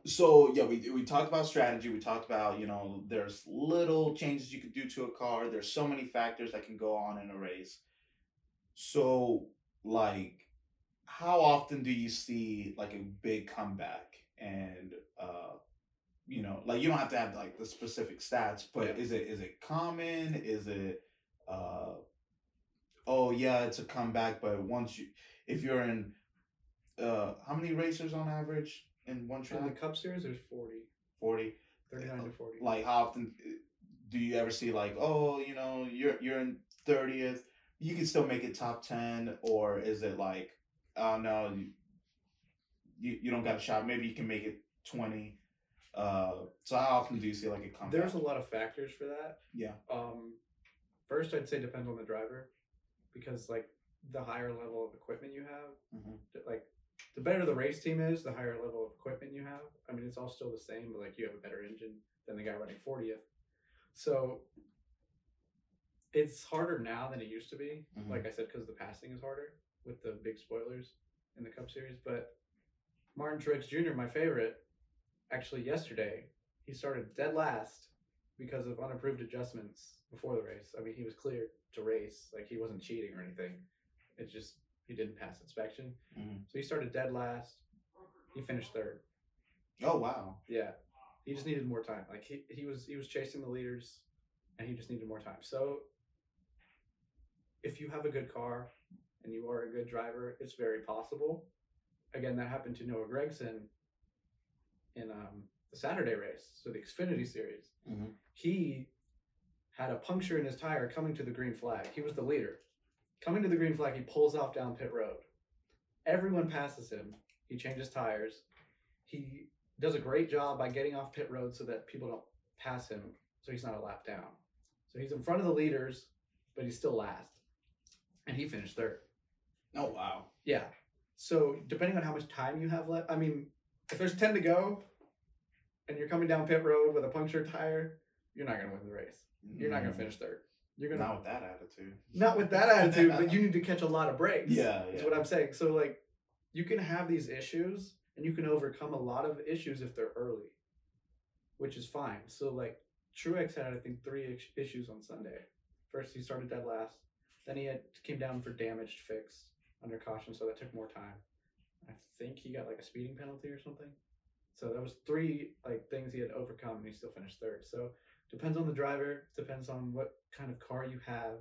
So yeah, we we talked about strategy. We talked about you know there's little changes you can do to a car. There's so many factors that can go on in a race. So like, how often do you see like a big comeback and uh, you know, like you don't have to have like the specific stats, but Yeah. is it is it common? Is it uh, oh yeah, it's a comeback, but once you if you're in uh, how many racers on average in one track? In the Cup Series, there's 40, Forty. 39 to 40. Like how often uh, do you ever see like oh you know you're you're in thirtieth, you can still make it top ten, or is it like oh no you you, you don't got a shot? Maybe you can make it twenty. Uh, so how often do you see like a comeback? There's a lot of factors for that. Yeah. Um, first, I'd say depends on the driver, because like the higher level of equipment you have, Mhm. like the better the race team is, the higher level of equipment you have. I mean, it's all still the same, but like you have a better engine than the guy running 40th. So it's harder now than it used to be. Mhm. Like I said, because the passing is harder with the big spoilers in the Cup Series. But Martin Truex Jr., my favorite, actually yesterday, he started dead last because of unapproved adjustments before the race. I mean, he was clear to race, like he wasn't cheating or anything. It's just he didn't pass inspection, Mhm. so he started dead last. He finished third. Oh wow. Yeah, he just needed more time. Like he, he was he was chasing the leaders, and he just needed more time. So if you have a good car and you are a good driver, it's very possible. Again, that happened to Noah Gragson in um, the Saturday race, so the Xfinity Series. Mhm. He had a puncture in his tire coming to the green flag. He was the leader. Coming to the green flag, he pulls off down pit road. Everyone passes him. He changes tires. He does a great job by getting off pit road so that people don't pass him, so he's not a lap down. So he's in front of the leaders, but he's still last. And he finished third. Oh wow. Yeah. So depending on how much time you have left, I mean, if there's 10 to go and you're coming down pit road with a punctured tire, you're not going to win the race. You're not going to Mm. finish third. You're to Not with that attitude. not with that attitude, but you need to catch a lot of breaks. Yeah, Is what I'm saying. So like you can have these issues and you can overcome a lot of issues if they're early. Which is fine. So like Truex had I think three issues on Sunday. First he started dead last. Then he had came down for damaged fix under caution, so that took more time. I think he got like a speeding penalty or something. So that was three like things he had overcome and he still finished third. So depends on the driver, depends on what kind of car you have,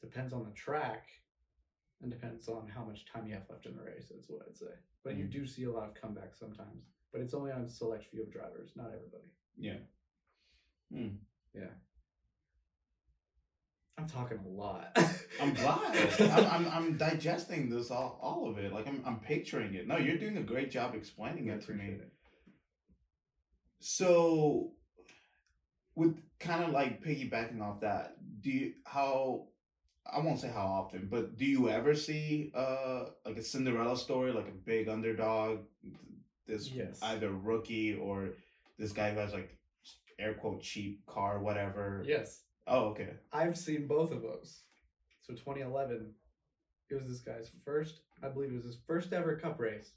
depends on the track, and depends on how much time you have left in the race. That's what I'd say. But you Mm. do see a lot of comebacks sometimes, but it's only on a select few of drivers, not everybody. Yeah. Hmm. Yeah. I'm talking a lot. I'm glad. I'm, I'm I'm digesting this all all of it. Like I'm I'm picturing it. No, you're doing a great job explaining I it to me. it. So, with kind of like piggybacking off that, do you how I won't say how often, but do you ever see uh like a Cinderella story, like a big underdog, this Yes. either rookie or this guy who has like air quote cheap car, whatever. Yes. Oh, okay. I've seen both of those. So 2011, it was this guy's first, I believe it was his first ever cup race.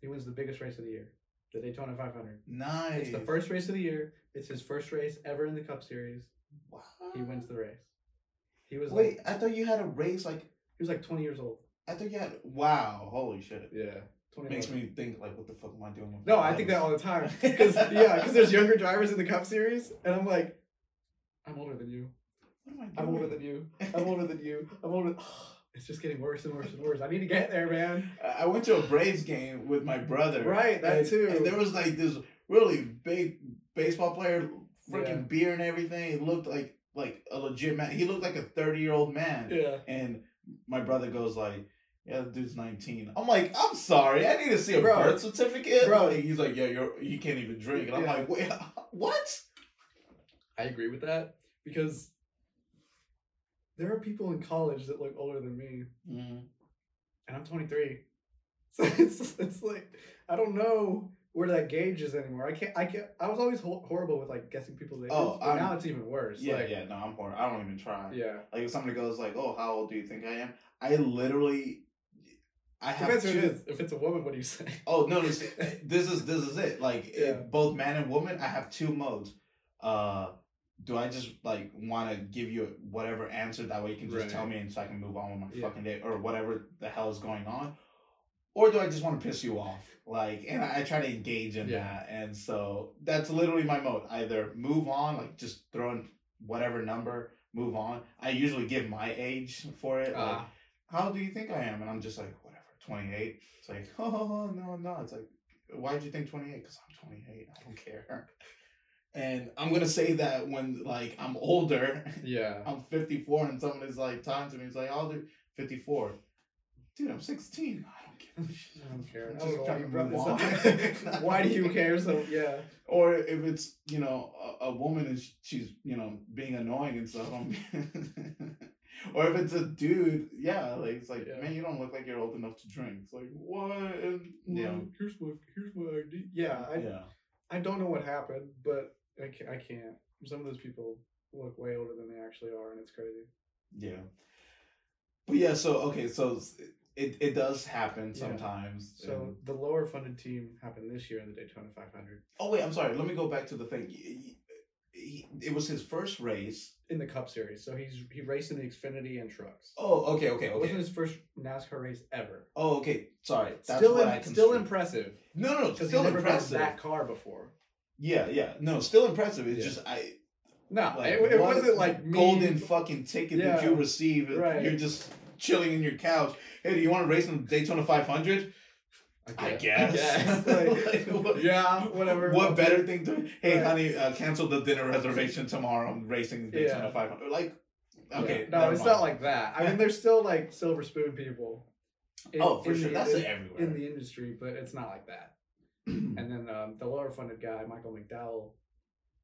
He wins the biggest race of the year, the Daytona 500. Nice. It's the first race of the year. It's his first race ever in the Cup Series. Wow. He wins the race. He was Wait, like, I thought you had a race like he was like 20 years old. I thought you had. Wow, holy shit! Yeah. 20 Makes me think like, what the fuck am I doing? With No, I think that all the time. Because yeah, because there's younger drivers in the Cup Series, and I'm like, I'm older than you. What am I doing? I'm older than you. I'm older than you. I'm older. It's just getting worse and worse and worse. I need to get there, man. I went to a Braves game with my brother. Right, that and, too. And there was like this really big baseball player, freaking Yeah. beer and everything. He looked like like a legit man. He looked like a thirty year old man. Yeah. And my brother goes like, "Yeah, the dude's 19. I'm like, "I'm sorry, I need to see a Bro. birth certificate." Bro. He's like, "Yeah, you're you can't even drink." And I'm Yeah. like, "Wait, what?" I agree with that because there are people in college that look older than me, Mm. and I'm 23. So it's it's like I don't know where that gauge is anymore. I can't. I can't. I was always ho- horrible with like guessing people's ages, Oh, but I'm- now it's even worse. Yeah, like, yeah, no, I'm poor. I don't even try. yeah. Like if somebody goes like, "Oh, how old do you think I am?" I literally, I have Depends who it is. If it's a woman, what do you say? Oh no, this, this is this is it. Like Yeah. in both man and woman, I have two modes. Uh, do I just like want to give you whatever answer that way you can just Right. tell me and so I can move on with my Yeah. fucking day or whatever the hell is going on, or do I just want to piss you off? Like, and I, I try to engage in Yeah. that, and so that's literally my mode. Either move on, like just throw in whatever number, move on. I usually give my age for it. Like, Ah. how do you think I am? And I'm just like, whatever, 28. It's like, oh, no, no. It's like, why'd you think 28? Because I'm 28. I don't care. And I'm going to say that when, like, I'm older, Yeah. I'm 54, and someone is like, talking to me, it's like, I'll do 54. Dude, I'm 16. I don't give. I don't care. I'm don't know why you move on. why do you care? So yeah. Or if it's, you know, a, a woman and she's, you know, being annoying and stuff. I'm or if it's a dude, yeah, like it's like, Yeah. man, you don't look like you're old enough to drink. It's like, what? And, Yeah. yeah. Here's my here's my ID. Yeah. I yeah. I don't know what happened, but I can't, I can't. Some of those people look way older than they actually are, and it's crazy. Yeah. But yeah, so okay, so s- it, it does happen Yeah. sometimes. So and- the lower funded team happened this year in the Daytona 500 oh wait, I'm sorry. Let me go back to the thing. He- he- it was his first race. in the Cup Series. So he's he raced in the Xfinity and trucks. Oh, okay, okay, okay. It wasn't his first NASCAR race ever. Oh, okay. Sorry. That's still, what im- I still impressive No, no, no. Still never impressive. that car before. Yeah, yeah. No, still impressive. It's Yeah. just I No, like it, it wasn't like golden fucking ticket that you receive. Right. You're just chilling in your couch. Hey, do you want to race in Daytona 500? I guess. guess. Like, Like, what- yeah, whatever. What better thing to? Hey, Right. honey, uh, cancel the dinner reservation tomorrow. I'm racing the Daytona Yeah. 500. Like, okay, Yeah. No, it's mind. not like that. I mean, there's still like silver spoon people. in- Oh, for sure. the- That's in, everywhere. in the industry, but it's not like that. and then um, the lower funded guy, Michael McDowell,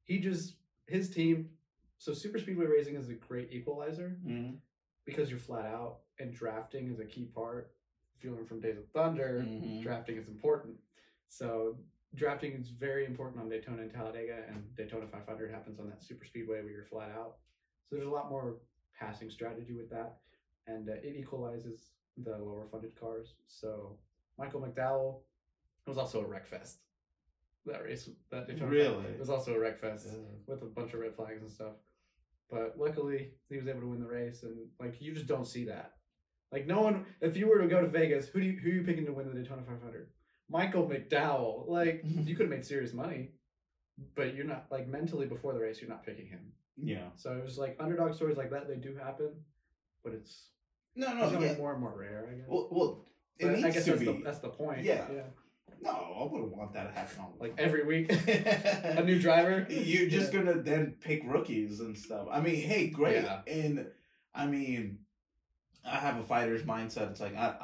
he just his team. So super speedway racing is a great equalizer Mhm, because you're flat out, and drafting is a key part. If you learn from Days of Thunder, mhm. drafting is important. So drafting is very important on Daytona and Talladega, and Daytona 500 happens on that super speedway where you're flat out. So there's a lot more passing strategy with that, and uh, it equalizes the lower funded cars. So Michael McDowell was also a wreck fest. That race, that Daytona Really? it was also a wreck fest Yeah. with a bunch of red flags and stuff. But luckily, he was able to win the race, and like you just don't see that. Like no one, if you were to go to Vegas, who do you, who are you picking to win the Daytona 500? Michael McDowell. Like you could have made serious money, but you're not like mentally before the race, you're not picking him. Yeah. So it was like underdog stories like that. They do happen, but it's No, no, becoming yeah. more and more rare. I guess. Well, well it But needs I guess to that's be. the that's the point. Yeah. yeah. No, I wouldn't want that to happen all Like every week, a new driver. You're just Yeah. gonna then pick rookies and stuff. I mean, hey, great. Yeah. And I mean, I have a fighter's mindset. It's like I,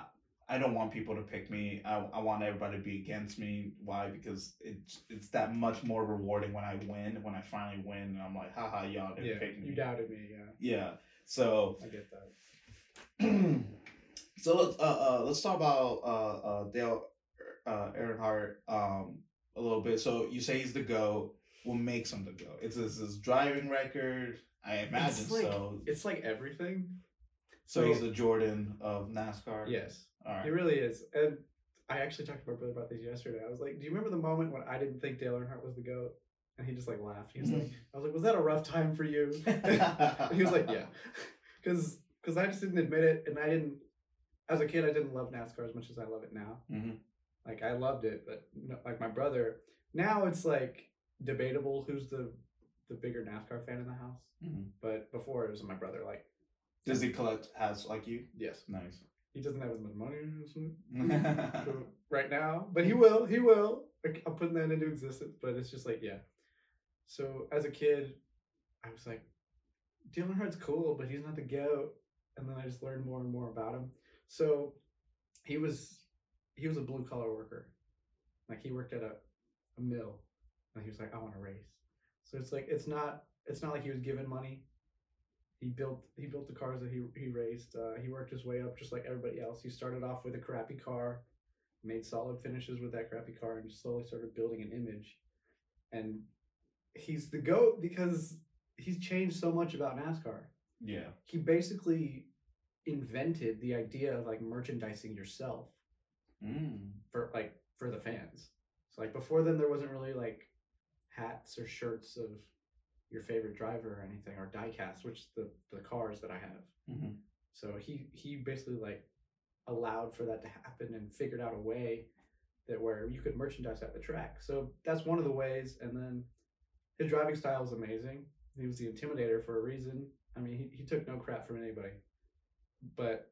I don't want people to pick me. I, I want everybody to be against me. Why? Because it's it's that much more rewarding when I win. When I finally win, and I'm like, haha, y'all didn't Yeah, pick me. you doubted me. Yeah, Yeah. So I get that. so let's uh, uh let's talk about uh uh Dale uh Earnhardt um a little bit. So you say he's the go. What makes him the go? It's his, his driving record. I imagine like- so. It's like everything. So so- he's the Jordan of NASCAR. Yes. All It really is. And I actually talked to my brother about this yesterday. I was like, Do you remember the moment when I didn't think Dale Earnhardt was the GOAT? And he just like laughed. He was like, I was like, Was that a rough time for you? He was like, Yeah. Because because I just didn't admit it. And I didn't, as a kid, I didn't love NASCAR as much as I love it now. Mhm. Like, I loved it. But no, like my brother, now it's like debatable who's the the bigger NASCAR fan in the house. Mhm. But before it was my brother. Like, Does he collect hats like you? yes, Nice. he doesn't have as much money as right now, but he will. He will. I'm putting that into existence, but it's just like, yeah. So as a kid, I was like, Dale Earnhardt's cool, but he's not the goat. And then I just learned more and more about him. So he was he was a blue collar worker. Like he worked at a, a mill, and he was like, I want to race. So it's like it's not it's not like he was given money. He built he built the cars that he he raced. Uh, he worked his way up just like everybody else. He started off with a crappy car, made solid finishes with that crappy car, and just slowly started building an image. And he's the goat because he's changed so much about NASCAR. Yeah. He basically invented the idea of like merchandising yourself Mm. for like for the fans. So like before then there wasn't really like hats or shirts of your favorite driver or anything or diecast, which the the cars that I have. Mhm. So he he basically like allowed for that to happen and figured out a way that where you could merchandise at the track. So that's one of the ways. And then his driving style is amazing. He was the intimidator for a reason. I mean, he, he took no crap from anybody. But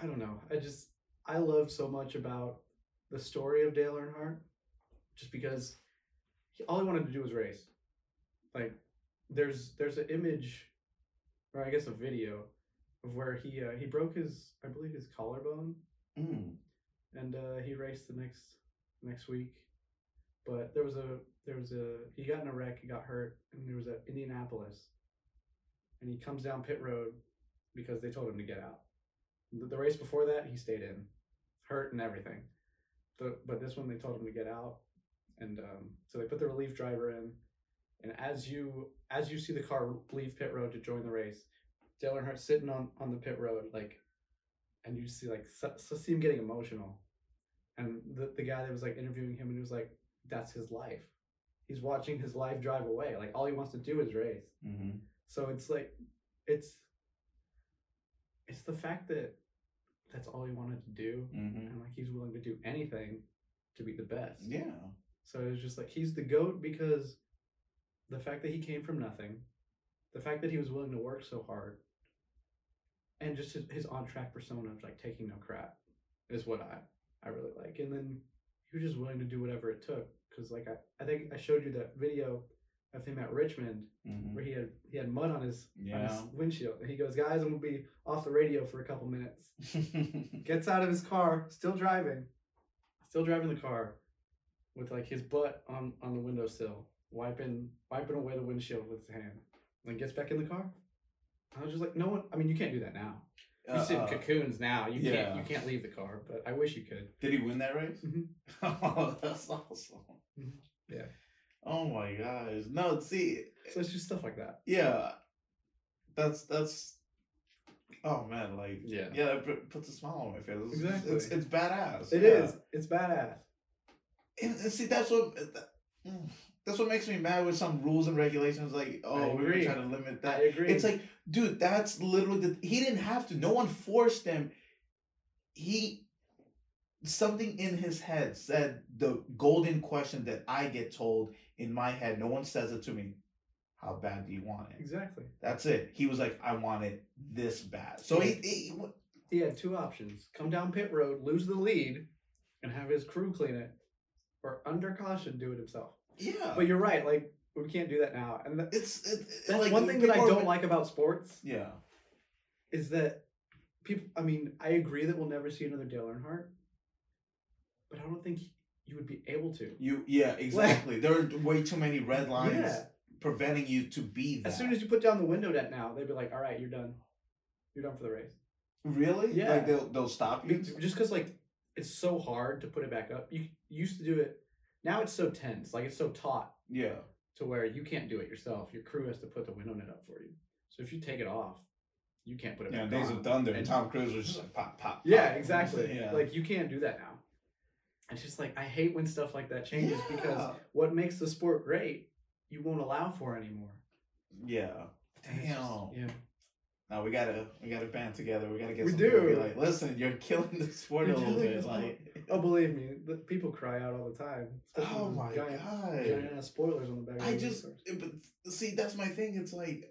I don't know. I just I love so much about the story of Dale Earnhardt, just because he, all he wanted to do was race. Like there's there's an image, or I guess a video, of where he uh, he broke his I believe his collarbone Mm. and uh, he raced the next next week. But there was a there was a he got in a wreck, he got hurt, and there was at Indianapolis, and he comes down pit road because they told him to get out. The, the race before that, he stayed in, hurt and everything. The, but this one they told him to get out, and um, so they put the relief driver in. And as you as you see the car leave pit road to join the race, Dale Earnhardt sitting on on the pit road like and you see like so, so see him getting emotional, and the the guy that was like interviewing him and he was like, "That's his life. He's watching his life drive away. Like all he wants to do is race." Mm-hmm. So it's like, it's it's the fact that that's all he wanted to do, Mm-hmm. and like he's willing to do anything to be the best. Yeah. So it was just like he's the goat because the fact that he came from nothing, the fact that he was willing to work so hard, and just his, his on track persona of like taking no crap is what I I really like. And then he was just willing to do whatever it took because like I, I think I showed you that video of him at Richmond Mm-hmm. where he had he had mud on his on his windshield and he goes guys I'm gonna be off the radio for a couple minutes gets out of his car, still driving, still driving the car, with like his butt on on the windowsill, wiping wiping away the windshield with his hand, and then gets back in the car. I was just like, no one. I mean, you can't do that now. You sit in Uh, cocoons now. You yeah. can't. You can't leave the car. But I wish you could. Did he win that race? Mhm. oh, that's awesome. Mhm. Yeah. Oh my gosh. No, see, So it's just stuff like that. yeah, that's that's. Oh man, like Yeah. yeah, it puts a smile on my face. It's, Exactly. it's, it's badass. It yeah. is. It's badass. And, and see, that's what that, mm, that's what makes me mad with some rules and regulations. Like, oh, we're agree. trying to limit I that. agree. It's like, dude, that's literally the. He didn't have to. No one forced him. He something in his head said the golden question that I get told in my head. No one says it to me. How bad do you want it? exactly. That's it. He was like, I want it this bad. So he, he He had two options: come down pit road, lose the lead, and have his crew clean it, or under caution do it himself. Yeah. But you're right. Like we can't do that now, and that, it's it, that's like one thing that I don't like about sports Yeah. is that people. I mean, I agree that we'll never see another Dale Earnhardt, but I don't think you would be able to. You yeah exactly. there are way too many red lines Yeah. preventing you to be that. As soon as you put down the window net now, they'd be like, "All right, you're done. You're done for the race." really Yeah. like they'll they'll stop you. Just because like it's so hard to put it back up. You used to do it. Now it's so tense. Like it's so taut Yeah. to where you can't do it yourself. Your crew has to put the window net up for you. So if you take it off, you can't put it Yeah. back Days on. of Thunder and Tom Cruise was just like pop pop. pop. Yeah, exactly. Yeah. Like you can't do that now. It's just like I hate when stuff like that changes because what makes the sport great, you won't allow for anymore. yeah. It's just- Damn. yeah. Now we gotta we gotta band together. We gotta get We to be like, listen, you're killing the sport a little bit. Like, Oh, believe me, the people cry out all the time. oh my giant, god. Giant ass spoilers on the back. I just, but see, that's my thing. It's like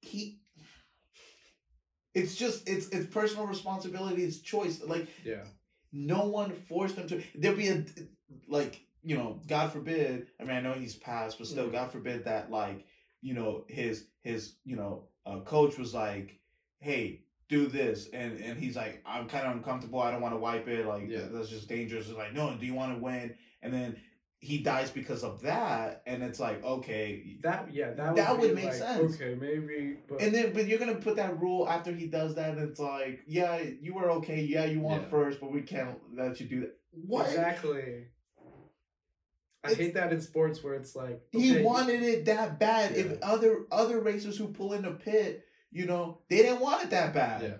he. It's just it's it's personal responsibility. It's choice. Like yeah, no one forced him to. There'd be a like you know, God forbid. I mean, I know he's passed, but still, Mhm. God forbid that like you know his his you know uh, coach was like, hey. Do this and and he's like I'm kind of uncomfortable I don't want to wipe it like Yeah. that's just dangerous it's like no do you want to win and then he dies because of that and it's like okay that yeah that, That be would make like, sense. Okay, maybe, but and then but you're gonna put that rule after he does that and it's like yeah you were okay yeah you won Yeah. first but we can't let you do that what exactly. I hate that in sports where it's like he wanted it that bad Yeah. if other other racers who pull in the pit you know they didn't want it that bad Yeah.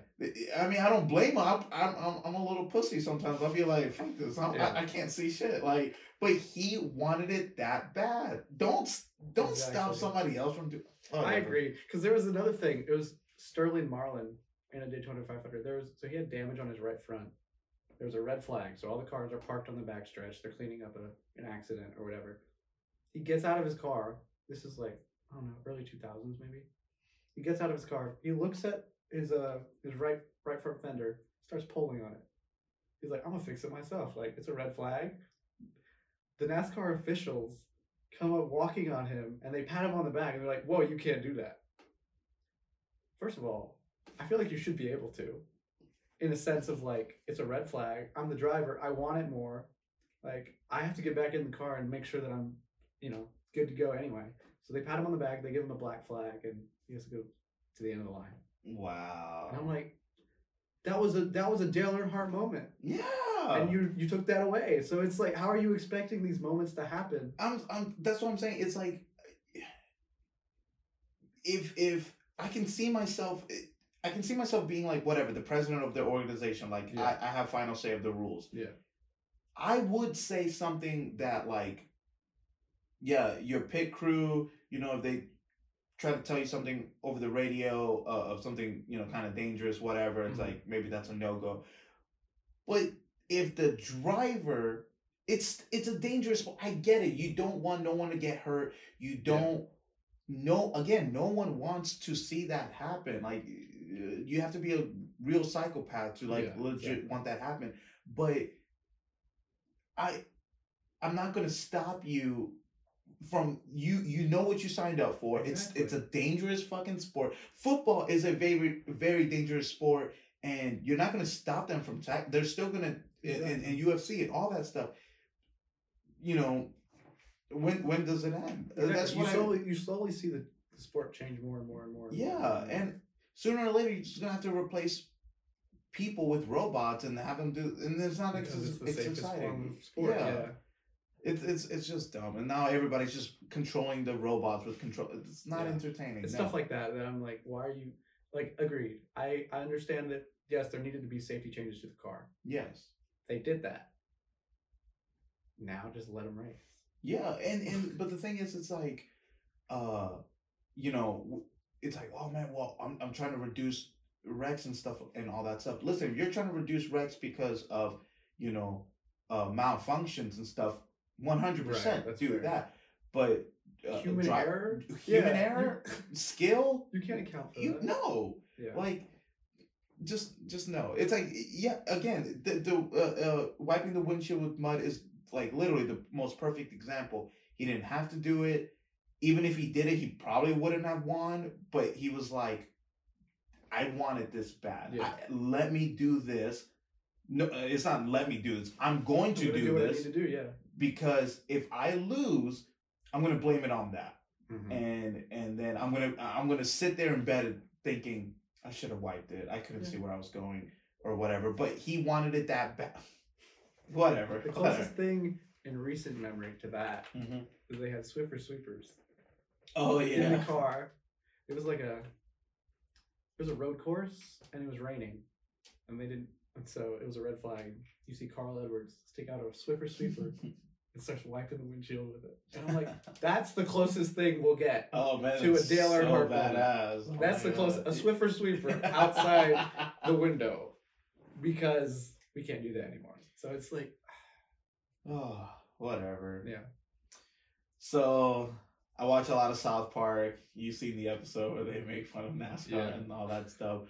I mean, I don't blame him. I'm, I'm, I'm, a little pussy sometimes. I'll be like, fuck this. I'm, Yeah. I, I can't see shit. Like, but he wanted it that bad. Don't, don't stop somebody else from doing. I agree because there was another thing. It was Sterling Marlin in a Daytona 500. There was so he had damage on his right front. There was a red flag, so all the cars are parked on the backstretch. They're cleaning up a, an accident or whatever. He gets out of his car. This is like I don't know, early 2000s maybe. He gets out of his car. He looks at his uh his right right front fender. Starts pulling on it. He's like, I'm gonna fix it myself. Like it's a red flag. The NASCAR officials come up walking on him and they pat him on the back and they're like, Whoa, you can't do that. First of all, I feel like you should be able to. In a sense of like, it's a red flag. I'm the driver. I want it more. Like, I have to get back in the car and make sure that I'm, you know, good to go anyway. So they pat him on the back, they give him a black flag, and he has to go to the end of the line. Wow. And I'm like, that was a that was a Dale Earnhardt moment. yeah. And you you took that away. So it's like, how are you expecting these moments to happen? I'm, I'm, that's what I'm saying. It's like, if, if I can see myself, I can see myself being like whatever the president of the organization. Like Yeah. I, I have final say of the rules. Yeah. I would say something that like, yeah, your pit crew. You know, if they try to tell you something over the radio uh, of something you know kind of dangerous, whatever, it's Mhm. like maybe that's a no go. But if the driver, it's it's a dangerous. I get it. You don't want no one to get hurt. You don't. No, again, no one wants to see that happen. Like, you have to be a real psychopath to like Yeah, legit exactly. want that happen. But I, I'm not gonna stop you from you. You know what you signed up for. It's it's a dangerous fucking sport. Football is a very very dangerous sport, and you're not gonna stop them from tack. They're still gonna in, in, in UFC and all that stuff. You know, when when does it end? Uh, That's you what I, slowly you slowly see the, the sport change more and more and more. and yeah, more. and sooner or later you're just gonna have to replace people with robots and have them do. And it's not. because it's it's safest exciting. sport. Yeah. Yeah. It's it's it's just dumb, and now everybody's just controlling the robots with control. It's not Yeah. entertaining. It's no. stuff like that that I'm like, why are you like agreed? I I understand that yes, there needed to be safety changes to the car. yes, They did that. Now just let them race. yeah, and and but the thing is, it's like, uh, you know, it's like, oh man, well, I'm I'm trying to reduce wrecks and stuff and all that stuff. Listen, if you're trying to reduce wrecks because of you know, uh, malfunctions and stuff, one hundred percent Right, that's do fair. that. But uh, Human dri- error? human Yeah, error, skill, You can't account for you that. no. Yeah. like just just no it's like yeah again the, the uh, uh, wiping the windshield with mud is like literally the most perfect example he didn't have to do it even if he did it he probably wouldn't have won but he was like i wanted this bad Yeah. I, let me do this no uh, it's not let me do this i'm going I'm to gonna do what this to do. Yeah. because if i lose i'm going to blame it on that Mm-hmm. and and then I'm gonna I'm gonna sit there in bed thinking I should have wiped it. I couldn't Yeah. see where I was going or whatever. But he wanted it that bad. whatever. The whatever. closest thing in recent memory to that Mhm. is they had Swiffer sweepers Oh yeah. in the car. It was like a it was a road course and it was raining, and they didn't. And so it was a red flag. You see Carl Edwards stick out a Swiffer sweeper and starts wiping the windshield with it. And I'm like, that's the closest thing we'll get. oh man, to a Dale so Earnhardt moment. badass. Oh That's the closest. A Swiffer sweeper outside the window because we can't do that anymore. So it's like, oh, whatever. yeah. So I watch a lot of South Park. You've seen the episode where they make fun of NASCAR Yeah. and all that stuff.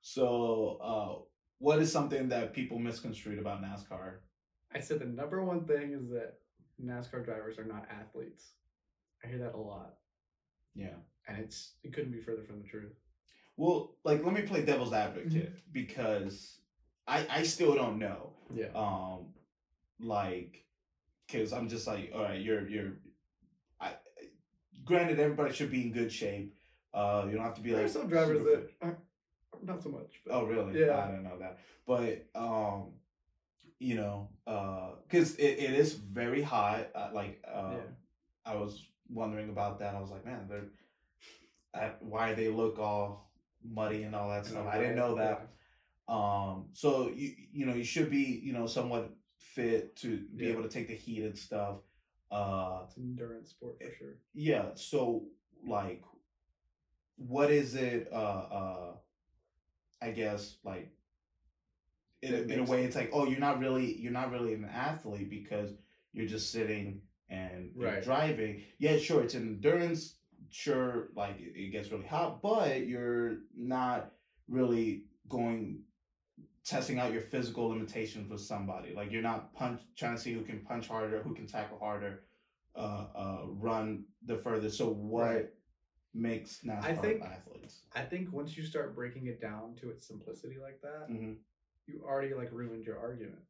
So, uh, what is something that people misconstrued about NASCAR? I said the number one thing is that NASCAR drivers are not athletes. I hear that a lot, Yeah. and it's it couldn't be further from the truth. Well, like let me play devil's advocate because I I still don't know. Yeah. Um, like, cause I'm just like, all right, you're you're. Granted, everybody should be in good shape. Uh, you don't have to be there like some drivers that are not so much. But Oh, really? Yeah. I didn't know that. But um, you know, uh, cause it, it is very hot. Uh, like, uh, Yeah. I was wondering about that. I was like, man, they're. Uh, why they look all muddy and all that stuff. I didn't know that. Um, so you you know you should be you know somewhat fit to be Yeah. able to take the heat and stuff. Uh, It's an endurance sport for sure. yeah. So like, what is it? Uh, uh, I guess like. In, a- in a way, it's like, oh, you're not really, you're not really an athlete because you're just sitting and Right. driving. Yeah, sure, it's an endurance. Sure, like it, it gets really hot, but you're not really going testing out your physical limitations with somebody. Like you're not punch trying to see who can punch harder, who can tackle harder, uh, uh, run the furthest. So what Right. makes NASCAR I think- athletes? I think once you start breaking it down to its simplicity like that, hmm you already like ruined your argument.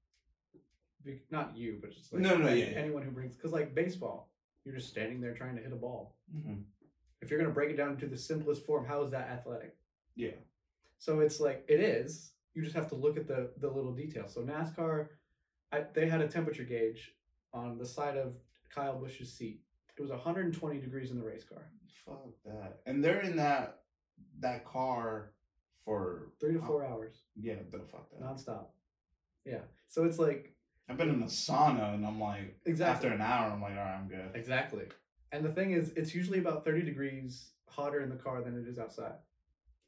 Be- not you, but just like No, no, yeah, yeah. anyone who brings because like baseball, you're just standing there trying to hit a ball. hmm If you're gonna break it down into the simplest form, how is that athletic? Yeah. So it's like it is. You just have to look at the the little details. So NASCAR, I, they had a temperature gauge on the side of Kyle Busch's seat. It was 120 degrees in the race car. Fuck that. And they're in that that car for Three to four hours, Yeah, the fuck that. nonstop. Yeah. So it's like I've been in the sauna and I'm like exactly after an hour I'm like, all right, I'm good. exactly. And the thing is, it's usually about thirty degrees hotter in the car than it is outside.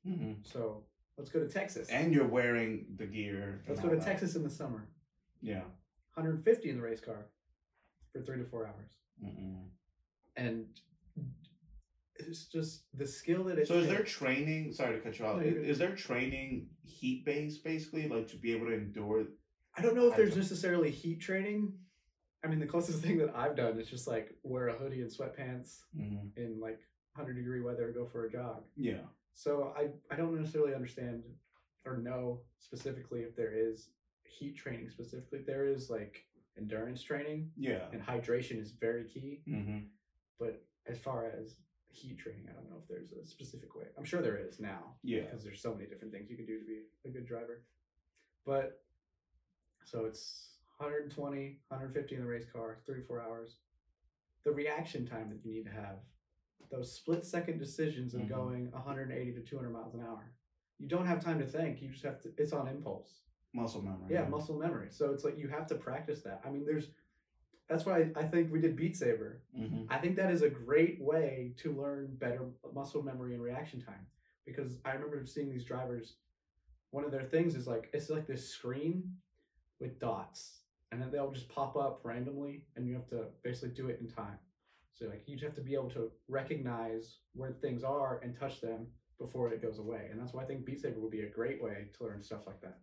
hmm So let's go to Texas. And you're wearing the gear. let's go to that. Texas in the summer. Yeah. 150 in the race car for three to four hours. Mm-mm. And it's just the skill that it So is there training? Sorry to cut you off. No, is, is there training heat based basically, like to be able to endure? I don't know if I there's don't- necessarily heat training. I mean, the closest thing that I've done is just like wear a hoodie and sweatpants Mm-hmm. in like 100 degree weather go for a jog. Yeah. So I, I don't necessarily understand or know specifically if there is heat training specifically. There is like endurance training Yeah. and hydration is very key. Mm-hmm. But as far as heat training, I don't know if there's a specific way. I'm sure there is now. Yeah. because there's so many different things you can do to be a good driver. But so it's 120, 150 in the race car, three four hours. The reaction time that you need to have, those split second decisions of Mhm. going 180 to 200 miles an hour. You don't have time to think. You just have to. It's on impulse. Muscle memory. Yeah, muscle memory. So it's like you have to practice that. I mean, there's. That's why I think we did Beat Saber. Mm-hmm. I think that is a great way to learn better muscle memory and reaction time because I remember seeing these drivers. One of their things is like it's like this screen with dots, and then they'll just pop up randomly, and you have to basically do it in time. So like you just have to be able to recognize where things are and touch them before it goes away, and that's why I think Beat Saber would be a great way to learn stuff like that.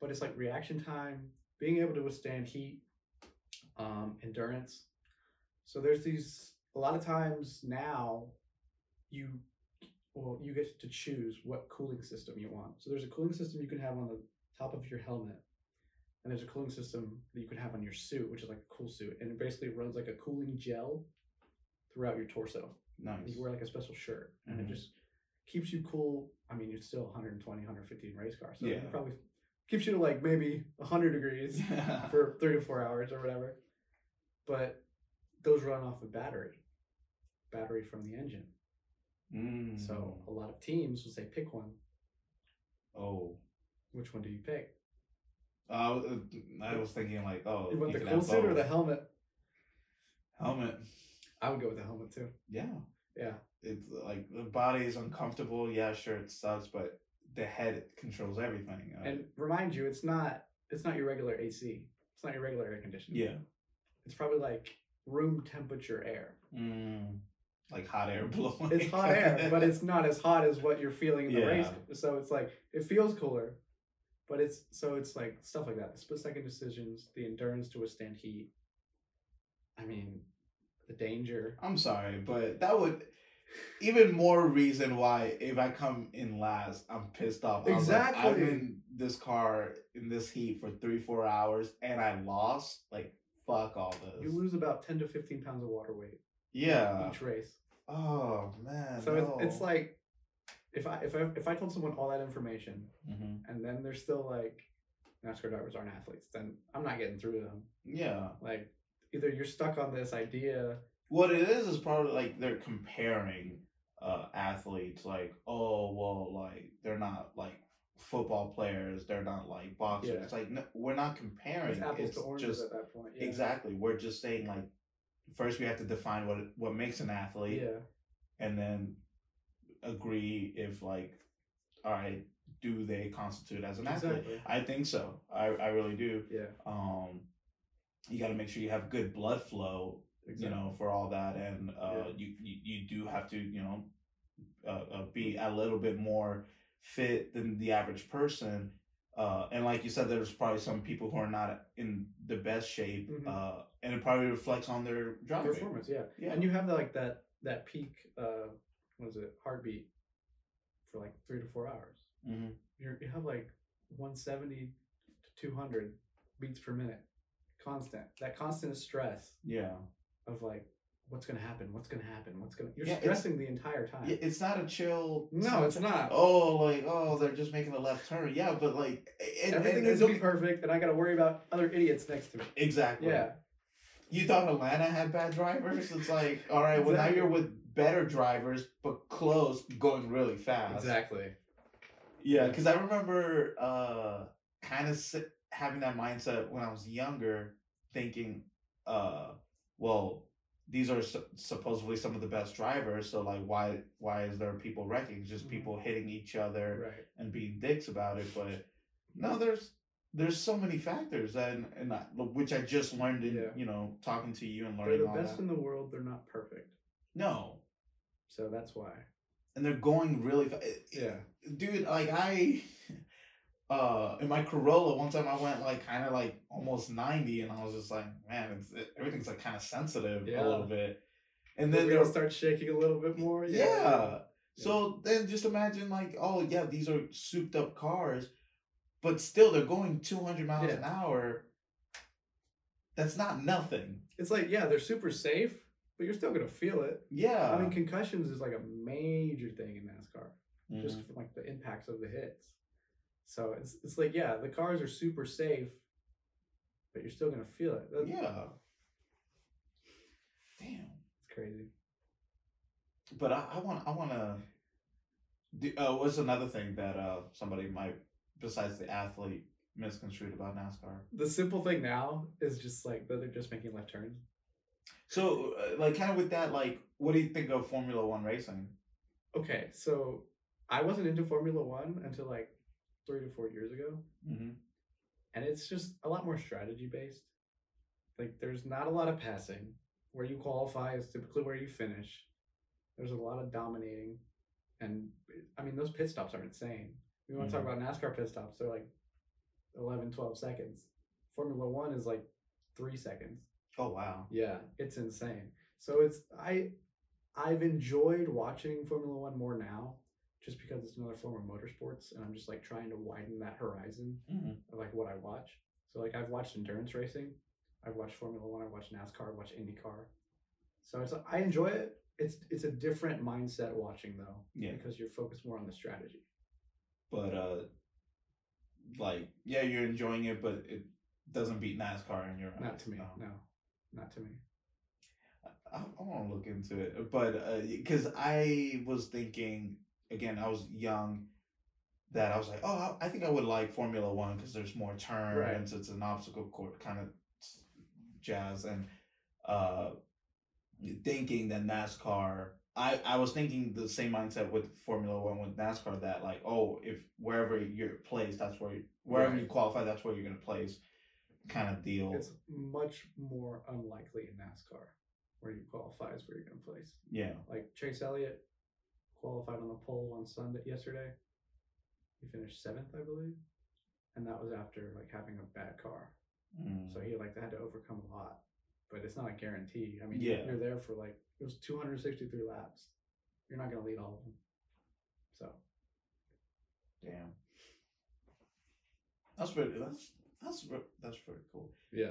But it's like reaction time, being able to withstand heat, um, endurance. So there's these a lot of times now you well you get to choose what cooling system you want. So there's a cooling system you can have on the top of your helmet. And there's a cooling system that you can have on your suit, which is like a cool suit. And it basically runs like a cooling gel throughout your torso. Nice. You wear like a special shirt and Mhm. it just keeps you cool. I mean, it's still 120, 150 in race car. So Yeah. it probably keeps you to like maybe 100 degrees for three to four hours or whatever. But those run off of battery, battery from the engine. Mm. So a lot of teams will say pick one. Oh. Which one do you pick? Uh, I was thinking like, oh, You want the cool suit or the helmet? helmet? I would go with the helmet too. Yeah. Yeah. It's like the body is uncomfortable. Yeah, sure, it sucks, but the head controls everything. Uh, And remind you, it's not it's not your regular AC. It's not your regular air conditioning. yeah. It's probably like room temperature air. Mm, like hot air blowing. It's hot air, but it's not as hot as what you're feeling in the race. So it's like it feels cooler, but it's so it's like stuff like that. The split second decisions, the endurance to withstand heat. I mean, the danger. I'm sorry, but that would even more reason why if I come in last, I'm pissed off. I was like, I'm Exactly. in this car in this heat for three, four hours, and I lost. Like, fuck all this. You lose about ten to fifteen pounds of water weight yeah. each race. Oh man. So no. it's, it's like if I if I if I told someone all that information Mhm. and then they're still like NASCAR drivers aren't athletes, then I'm not getting through to them. Yeah. Like either you're stuck on this idea. What it is is probably like they're comparing uh athletes like, oh well like they're not like football players, they're not like boxers. Yeah. It's like no, we're not comparing. It's apples It's to oranges just at that point. Yeah. exactly. We're just saying like first we have to define what what makes an athlete Yeah. and then agree if like all right, do they constitute as an athlete? I think so. I I really do. Yeah. Um you got to make sure you have good blood flow Exactly. you know, for all that, and uh, Yeah. you, you you do have to, you know, uh, uh, be a little bit more fit than the average person. Uh, and like you said, there's probably some people who are not in the best shape, Mhm. uh, and it probably reflects on their driving. performance. Yeah. Yeah, And you have the, like that that peak. Uh, what is it? Heartbeat for like three to four hours. hmm You're, you have like 170 to 200 beats per minute, constant. That constant stress yeah. of like what's gonna happen, what's gonna happen, what's gonna. You're Yeah, stressing the entire time. It's not a chill. no, it's not. Oh, like oh, they're just making a left turn. Yeah, but like and, Everything and- needs and to be perfect, and I gotta worry about other idiots next to me. Exactly. Yeah, You thought Atlanta had bad drivers? It's like, all right, well now you're with better drivers, but close, going really fast. exactly. Yeah, because I remember uh, kind of having that mindset when I was younger, thinking, uh, well, these are su- supposedly some of the best drivers, so like, why why is there people wrecking? Just Mhm. people hitting each other Right. and being dicks about it. But no, there's there's so many factors, and and I, which I just learned in Yeah. you know talking to you and They're learning the all best that. in the world. They're not perfect, no, so that's why. and they're going really fast. Yeah. dude like i uh in my corolla one time i went like kind of like almost 90 and i was just like man it's, it, everything's like kind of sensitive Yeah. a little bit and then they'll start shaking a little bit more. yeah. so then just imagine like oh yeah these are souped up cars but still they're going 200 miles Yeah. an hour that's not nothing It's like yeah, they're super safe, but you're still gonna feel it. yeah I mean, concussions is like a major thing in NASCAR, Mhm. just from like the impacts of the hits. So it's it's like yeah, the cars are super safe, but you're still gonna feel it. That's, yeah damn it's crazy. But I, I want I want to. Do, uh, what's another thing that uh somebody might besides the athlete misconstrued about NASCAR? The simple thing now is just like that they're just making left turns. So uh, like kind of with that like what do you think of Formula One racing? Okay, so I wasn't into Formula One until like three to four years ago. Mm-hmm. and it's just a lot more strategy based. Like there's not a lot of passing. Where you qualify is typically where you finish. There's a lot of dominating, and I mean those pit stops are insane. We want to talk about NASCAR pit stops. They're like 11, 12 seconds. Formula One is like three seconds. Oh wow. Yeah, it's insane. So it's I I've enjoyed watching Formula One more now, just because it's another form of motorsports, and I'm just like trying to widen that horizon Mm-hmm. of like what I watch. So like I've watched endurance racing, I've watched Formula One, I've watched NASCAR, I've watched IndyCar. So it's I enjoy it. It's it's a different mindset watching though, Yeah. because you're focused more on the strategy. But uh, like yeah, you're enjoying it, but it doesn't beat NASCAR in your eyes. Not to me, no. no, not to me. I, I want to look into it, but uh because I was thinking again, I was young, that I was like, oh, I think I would like Formula One because there's more turns, it's an obstacle course kind of jazz, and uh, thinking that NASCAR. I, I was thinking the same mindset with Formula One with NASCAR that like oh if wherever you're placed that's where you, wherever you qualify that's where you're gonna place kind of deal It's much more unlikely in NASCAR where you qualify is where you're gonna place. yeah Like Chase Elliott qualified on the pole on Sunday yesterday. He finished seventh, I believe, and that was after like having a bad car. Mm. So he like had to overcome a lot, but it's not a guarantee. I mean, Yeah. you're there for like it was 263 laps. You're not gonna lead all of them. So Damn. That's pretty. That's that's that's pretty cool. yeah,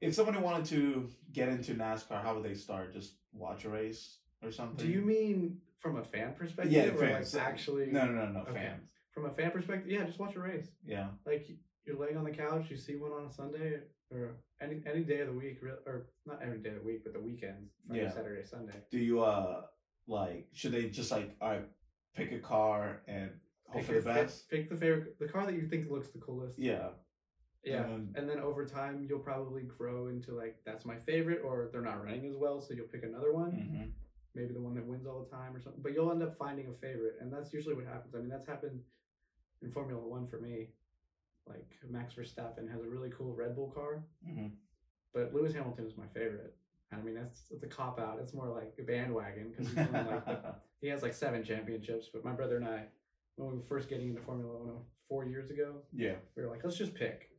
If somebody wanted to get into NASCAR, how would they start? Just watch a race or something? do you mean from a fan perspective? Yeah, or fans. like actually. No, no, no, no. Okay. Fans. From a fan perspective, yeah, just watch a race. Yeah. Like you're laying on the couch, you see one on a Sunday or any any day of the week, or not every day of the week, but the weekends, Friday, Yeah. Saturday, Sunday. Do you uh like? Should they just like all right, pick a car and hope Pick for the best? pick the favorite, the car that you think looks the coolest. Yeah. Yeah. And And then over time, you'll probably grow into like that's my favorite, or they're not running as well, so you'll pick another one, mhm. Maybe the one that wins all the time or something. But you'll end up finding a favorite, and that's usually what happens. I mean, that's happened in Formula One for me. Like Max Verstappen has a really cool Red Bull car, Mhm. but Lewis Hamilton is my favorite. And I mean, that's it's a cop out. It's more like a bandwagon because like he has like seven championships. But my brother and I, when we were first getting into Formula One four years ago, yeah. we were like, let's just pick.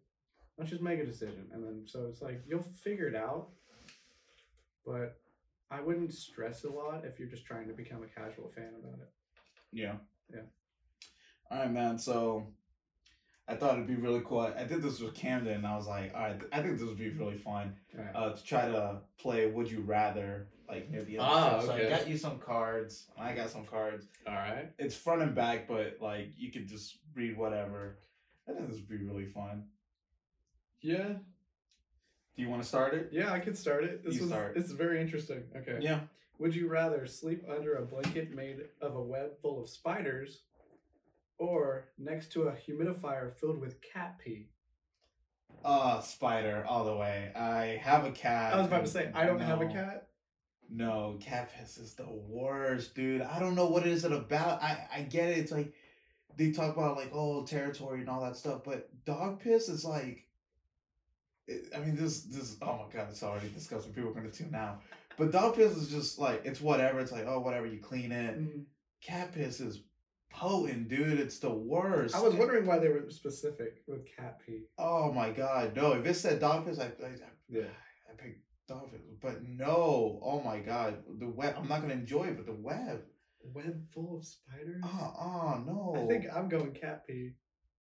Let's just make a decision. And then so it's like you'll figure it out. But I wouldn't stress a lot if you're just trying to become a casual fan about it. Yeah. Yeah. All right, man. So I thought it'd be really cool. I, did this with Camden, and I was like, all right, I think this would be really fun Alright. uh, to try to play Would You Rather, like near the end. Ah, So I got you some cards. I got some cards. All right. It's front and back, but like you could just read whatever. I think this would be really fun. Yeah. Do you want to start it? Yeah, I could start it. This You was start. is very interesting. Okay. Yeah. Would you rather sleep under a blanket made of a web full of spiders or next to a humidifier filled with cat pee? Uh, spider all the way. I have a cat. I was about to say I don't have a No. cat. No, cat piss is the worst, dude. I don't know what it is it about. I I get it. It's like they talk about like oh territory and all that stuff, but dog piss is like. I mean, this this oh my god, it's already disgusting. People are gonna tune out. But dog piss is just like it's whatever. It's like oh whatever you clean it. Mm. Cat piss is potent, dude. It's the worst. I was wondering why they were specific with cat pee. Oh my god, no! If it said dog piss, I I, Yeah. I picked dog piss. But no, oh my god, the web. I'm not gonna enjoy it, but the web. Web full of spiders. Oh, oh no! I think I'm going cat pee.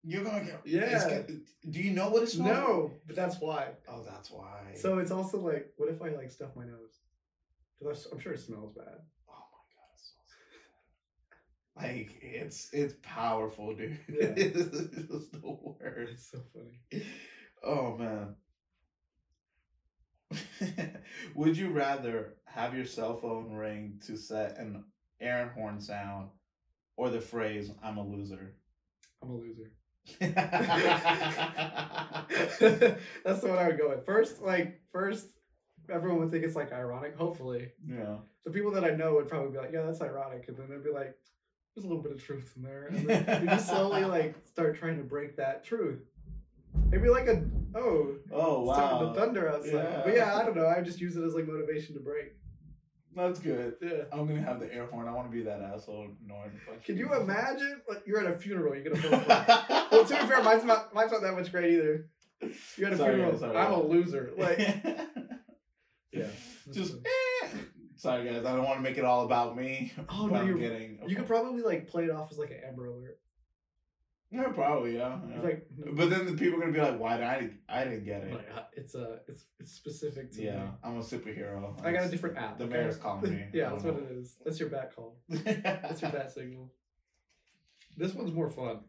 You're gonna get. Yeah. it's do you know what it smells? No, but that's why. Oh, that's why. So it's also like, what if I like stuff my nose? Because I'm sure it smells bad. Oh my god, it smells good. Like it's it's powerful, dude. Yeah. it's the worst. It's so funny. Oh man. Would you rather have your cell phone ring to set an air horn sound or the phrase "I'm a loser"? I'm a loser. That's the one I would go with. First, like first, everyone would think it's like ironic. Hopefully, Yeah. the people that I know would probably be like, "Yeah, that's ironic," and then they'd be like, "There's a little bit of truth in there," and then you just slowly like start trying to break that truth. Maybe like a oh, Oh wow. to thunder outside. Yeah. But yeah, I don't know. I just use it as like motivation to break. That's good. Yeah. I'm gonna have the air horn. I want to be that asshole. Norm. Can you imagine? Like you're at a funeral, you're gonna. Well, to be fair, mine's not mine's not that much great either. You're at a Sorry, funeral. sorry. I'm a loser. Like yeah. just eh. sorry guys i don't want to make it all about me Oh, no, i'm you're- getting you could probably like play it off as like an Amber Alert. Yeah probably yeah, yeah. It's like, but then the people are gonna be like why did i i didn't get it like, uh, it's a it's it's specific to yeah me. i'm a superhero I got a different app. the okay? mayor's calling me yeah, that's what it is. That's your bat call. That's your bat signal. This one's more fun.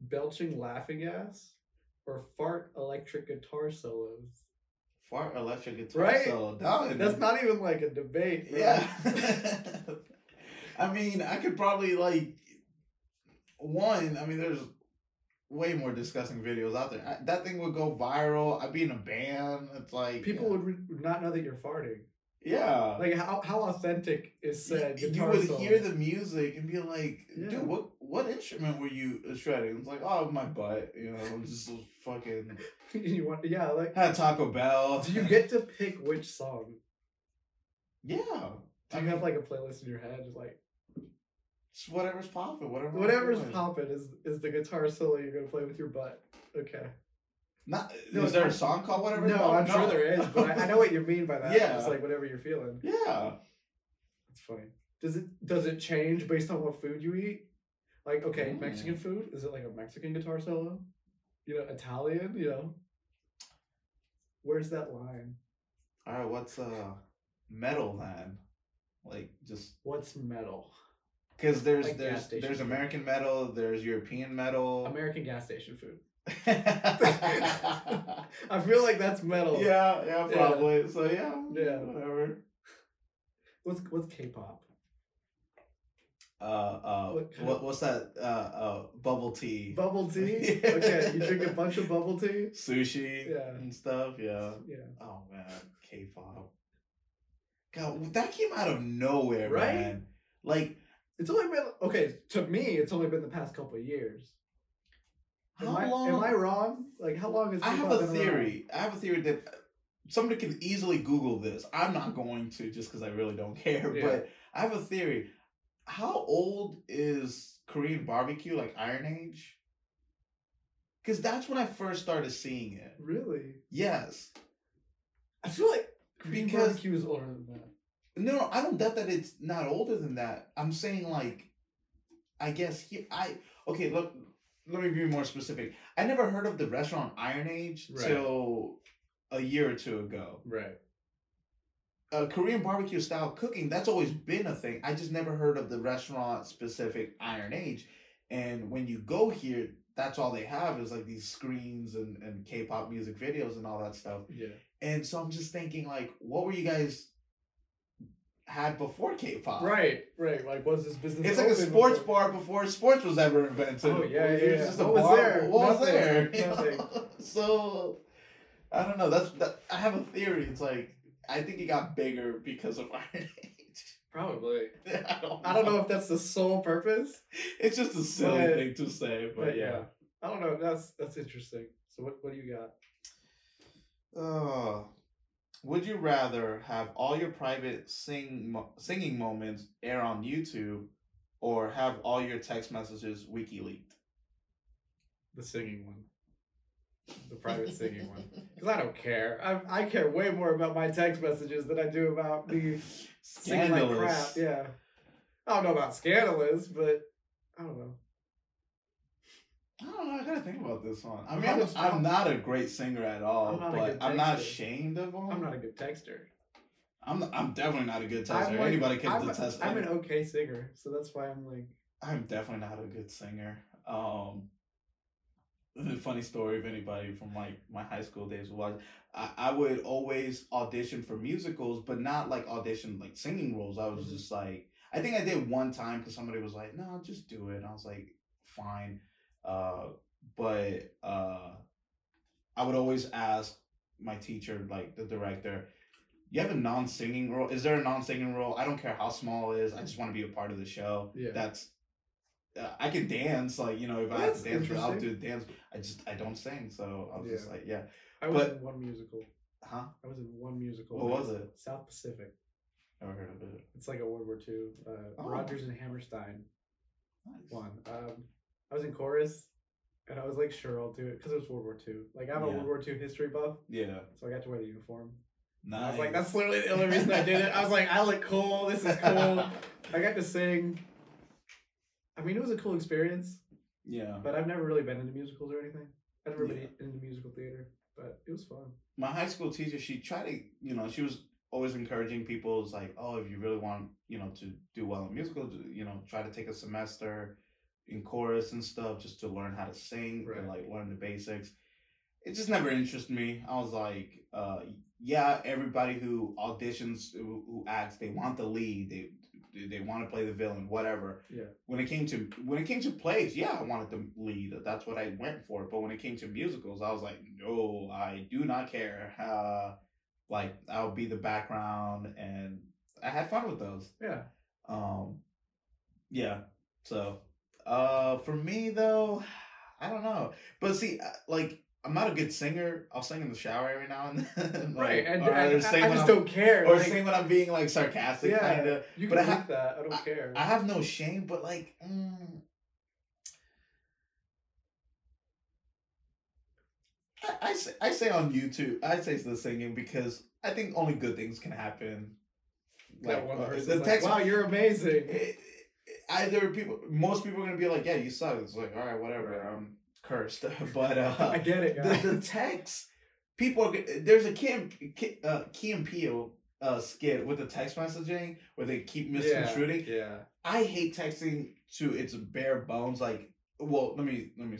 Belching laughing gas or fart electric guitar solos. fart electric guitar Right? solo done. That's not even like a debate. bro. yeah i mean i could probably like one i mean there's way more disgusting videos out there I, that thing would go viral i'd be in a band it's like People yeah. would re- not know that you're farting. yeah Like how, how authentic is said you guitar would solo? hear the music and be like, Yeah. dude, what what instrument were you uh, shredding? It's like, oh, my butt, you know, just fucking you want yeah, like had Taco Bell. do you get to pick which song? Yeah. Do you have like a playlist in your head like It's whatever's popping, whatever. Whatever's popping is is the guitar solo you're gonna play with your butt. Okay. Not No, is there a song called whatever? No, I'm sure there is, but I, I know what you mean by that. Yeah. It's like whatever you're feeling. yeah. It's funny. Does it does it change based on what food you eat? Like, okay, Mm. Mexican food, is it like a Mexican guitar solo? You know, Italian, you know. Where's that line? All right, what's uh metal then? Like just What's metal? Because there's Like there's there's food. American metal, there's European metal. American gas station food. I feel like that's metal. yeah, yeah, probably. So yeah, Yeah. whatever. What's what's K-pop? Uh, uh, What what what's that? Uh, uh, bubble tea, Bubble tea. Yeah. Okay, you drink a bunch of bubble tea. sushi, Yeah. and stuff. Yeah. Yeah. Oh man, K-pop. God, that came out of nowhere, Right? man. Like, It's only been okay to me. It's only been the past couple of years. Am, I, long? am I wrong? Like how long has I have a been around? theory. I have a theory that uh, somebody can easily Google this. I'm not going to just because I really don't care. Yeah. But I have a theory. How old is Korean barbecue? Like Iron Age? Because that's when I first started seeing it. Really? Yes. I feel like Korean Because- barbecue is older than that. No, I don't doubt that it's not older than that. I'm saying like, I guess he, I okay. Look, let me be more specific. I never heard of the restaurant Iron Age Right. till a year or two ago. Right. uh, Korean barbecue style cooking, that's always been a thing. I just never heard of the restaurant specific Iron Age. And when you go here, that's all they have is like these screens and, and K pop music videos and all that stuff. Yeah. And so I'm just thinking, like, what were you guys had before K-pop. Right, right. Like, was this business? It's like a sports before? bar before sports was ever invented. Oh, yeah, It yeah, was yeah. just a What was there? What was Nothing, there? you know? So I don't know. That's that. I have a theory. It's like I think it got bigger because of Iron Age. Probably. I don't. I don't know if that's the sole purpose, It's just a silly But- thing to say, but, but yeah. yeah. I don't know. That's that's interesting. So what what do you got? Uh, would you rather have all your private sing mo- singing moments air on YouTube, or have all your text messages wiki leaked? The singing one. The private singing one. Because I don't care. I, I care way more about my text messages than I do about me singing like crap. Yeah. I don't know about scandalous, but I don't know. I don't know. I gotta think about this one. I mean, I'm, I'm not a great singer at all, I'm but I'm not ashamed of them. I'm not a good texter. I'm, I'm definitely not a good texter. Like- Anybody can I'm, detest. I'm an okay singer, so that's why I'm like, I'm definitely not a good singer. Um, funny story if anybody from like my high school days was, I, I would always audition for musicals, but not like audition like singing roles. I was Mhm. just like, I think I did one time because somebody was like, "No, just do it." And I was like, "Fine," uh, but uh, I would always ask my teacher, like the director. You have a non-singing role? Is there a non-singing role? I don't care how small it is. I just want to be a part of the show yeah. that's uh, I can dance like you know if I That's have to dance I'll do dance I just I don't sing so I was just like yeah I was but- in one musical. huh I was in one musical. What was it? South Pacific. never heard of it It's like a World War II. Uh, Oh. Rodgers and Hammerstein nice one. Um, I was in chorus, and I was like, sure, I'll do it because it was World War II. Like I'm a Yeah. World War II history buff, yeah so I got to wear the uniform. nice I was like, that's literally the only reason I did it. I was like, I look cool. This is cool. I got to sing. I mean, it was a cool experience, yeah but I've never really been into musicals or anything. I've never Yeah. been into musical theater, but it was fun. my high school teacher she tried to you know she was always encouraging people it's like oh if you really want you know to do well in musicals you know try to take a semester in chorus and stuff just to learn how to sing and like learn the basics. It just never interested me. I was like uh yeah everybody who auditions who, who acts they want the lead. They they want to play the villain whatever. Yeah. when it came to when it came to plays yeah i wanted the lead. That's what i went for. But when it came to musicals i was like no i do not care. Uh like i'll be the background and i had fun with those. Yeah. um yeah so uh for me though i don't know but see uh, like i'm not a good singer i'll sing in the shower every now and then like, Right. And, or and I, I just I'm- don't care. or like, sing when i'm being like sarcastic yeah, kind of you but can I leave that. I don't care. I have no shame, but like, mm, I, I say I say on YouTube, I say the singing because I think only good things can happen. that one uh, person's the like, text, wow, you're amazing. it- either people, most people are gonna be like, yeah, you suck. It's like, all right, whatever. I'm cursed, but uh, I get it, guys. the, the text people are there's a Kim, Key, uh, Key and Peele uh skit with the text messaging where they keep misconstruing. Yeah. I hate texting to its bare bones. Like, well, let me let me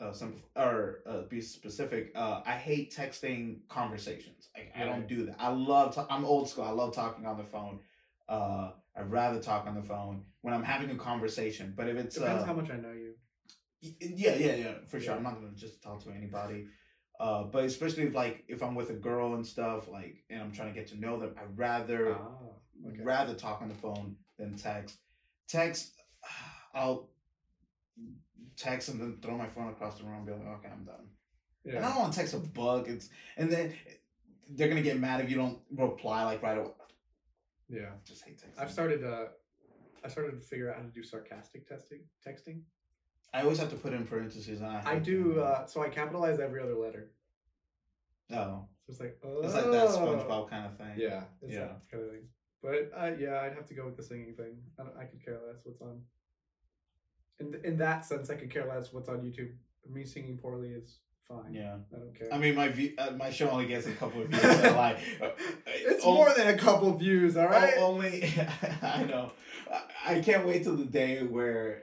uh, simplify or uh, be specific. Uh, I hate texting conversations. Like, I don't do that. I love. To- I'm old school. I love talking on the phone. Uh, I'd rather talk on the phone when I'm having a conversation. But if it's Depends uh, how much I know you. Yeah, yeah, yeah, for sure. Yeah. I'm not gonna just talk to anybody. Uh, but especially if, like if I'm with a girl and stuff, like, and I'm trying to get to know them, I'd rather Ah, okay. rather talk on the phone than text. Text, I'll text and then throw my phone across the room and be like, okay, I'm done. And I don't want to text a bug. It's and then they're gonna get mad if you don't reply like right away. Yeah. I just hate texting. I've started uh I started to figure out how to do sarcastic testing texting. I always have to put in parentheses. And I, I do uh so I capitalize every other letter. Oh, So it's like oh it's like that SpongeBob kind of thing. Yeah, it's Yeah. kind of thing. But uh, yeah, I'd have to go with the singing thing. I, don't, I could care less what's on. In in that sense, I could care less what's on YouTube. Me singing poorly is fine. Yeah. I don't care. I mean, my view, uh, my show only gets a couple of views. so, like, uh, it's o- more than a couple views, all right? o- only I know. I, I can't wait till the day where,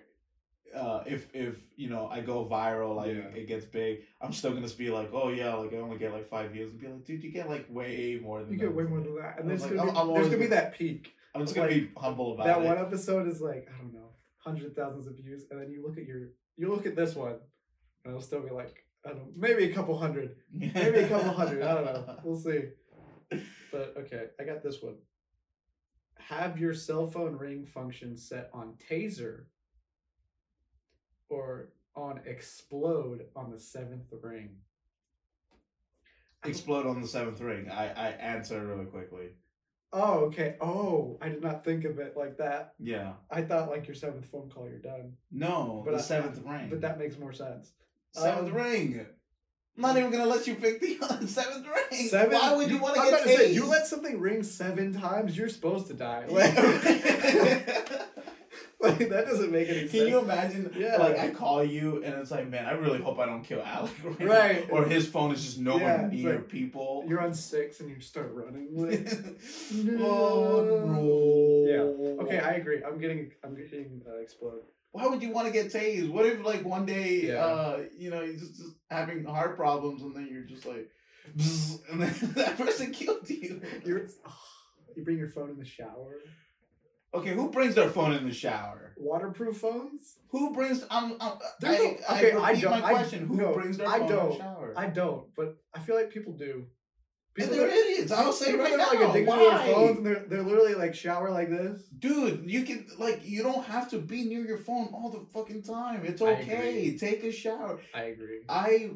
uh, if if you know I go viral, like Yeah. it gets big, I'm still gonna be like, oh yeah, like I only get like five views, and be like, dude, you get like way more than you get that." way more than that, and there's like, gonna be, I'm- I'm there's gonna be that peak. I'm just gonna Like, be humble about that it. one episode is like I don't know, hundred thousands of views, and then you look at your you look at this one, and it'll still be like I don't know, maybe a couple hundred, maybe a couple hundred. I don't know. We'll see. But okay, I got this one. Have your cell phone ring function set on taser or on explode on the seventh ring. Explode on the seventh ring. I I answer really quickly. Oh, okay. Oh, I did not think of it like that. Yeah. I thought like your seventh phone call, you're done. No, But the I- seventh ring. But that makes more sense. Seventh um, ring. I'm not even gonna let you pick the seventh ring. Seven. Why would you want to get to say, you let something ring seven times, you're supposed to die. Like, like, that doesn't make any sense. Can you imagine? Yeah. Like I call you and it's like, man, I really hope I don't kill Alec. Right. Right. Or his phone is just nowhere Yeah, near like, people. You're on six and you start running. Like, oh no. Yeah. okay, I agree. I'm getting. I'm getting uh, explode. Why would you want to get tased? What if like one day, Yeah. uh, you know, you're just, just having heart problems and then you're just like, and then that person killed you. You're. You bring your phone in the shower. Okay, who brings their phone in the shower? Waterproof phones. Who brings? I'm. I'm There's I, no- I okay, I repeat don't- my I- Who no, brings their I phone in don't. the shower? I don't, but I feel like people do. And they're that- idiots. I'll say people right that now. like addicted why? to their phones and they're they're literally like shower like this. Dude, you can like you don't have to be near your phone all the fucking time. It's okay. Take a shower. I agree. I,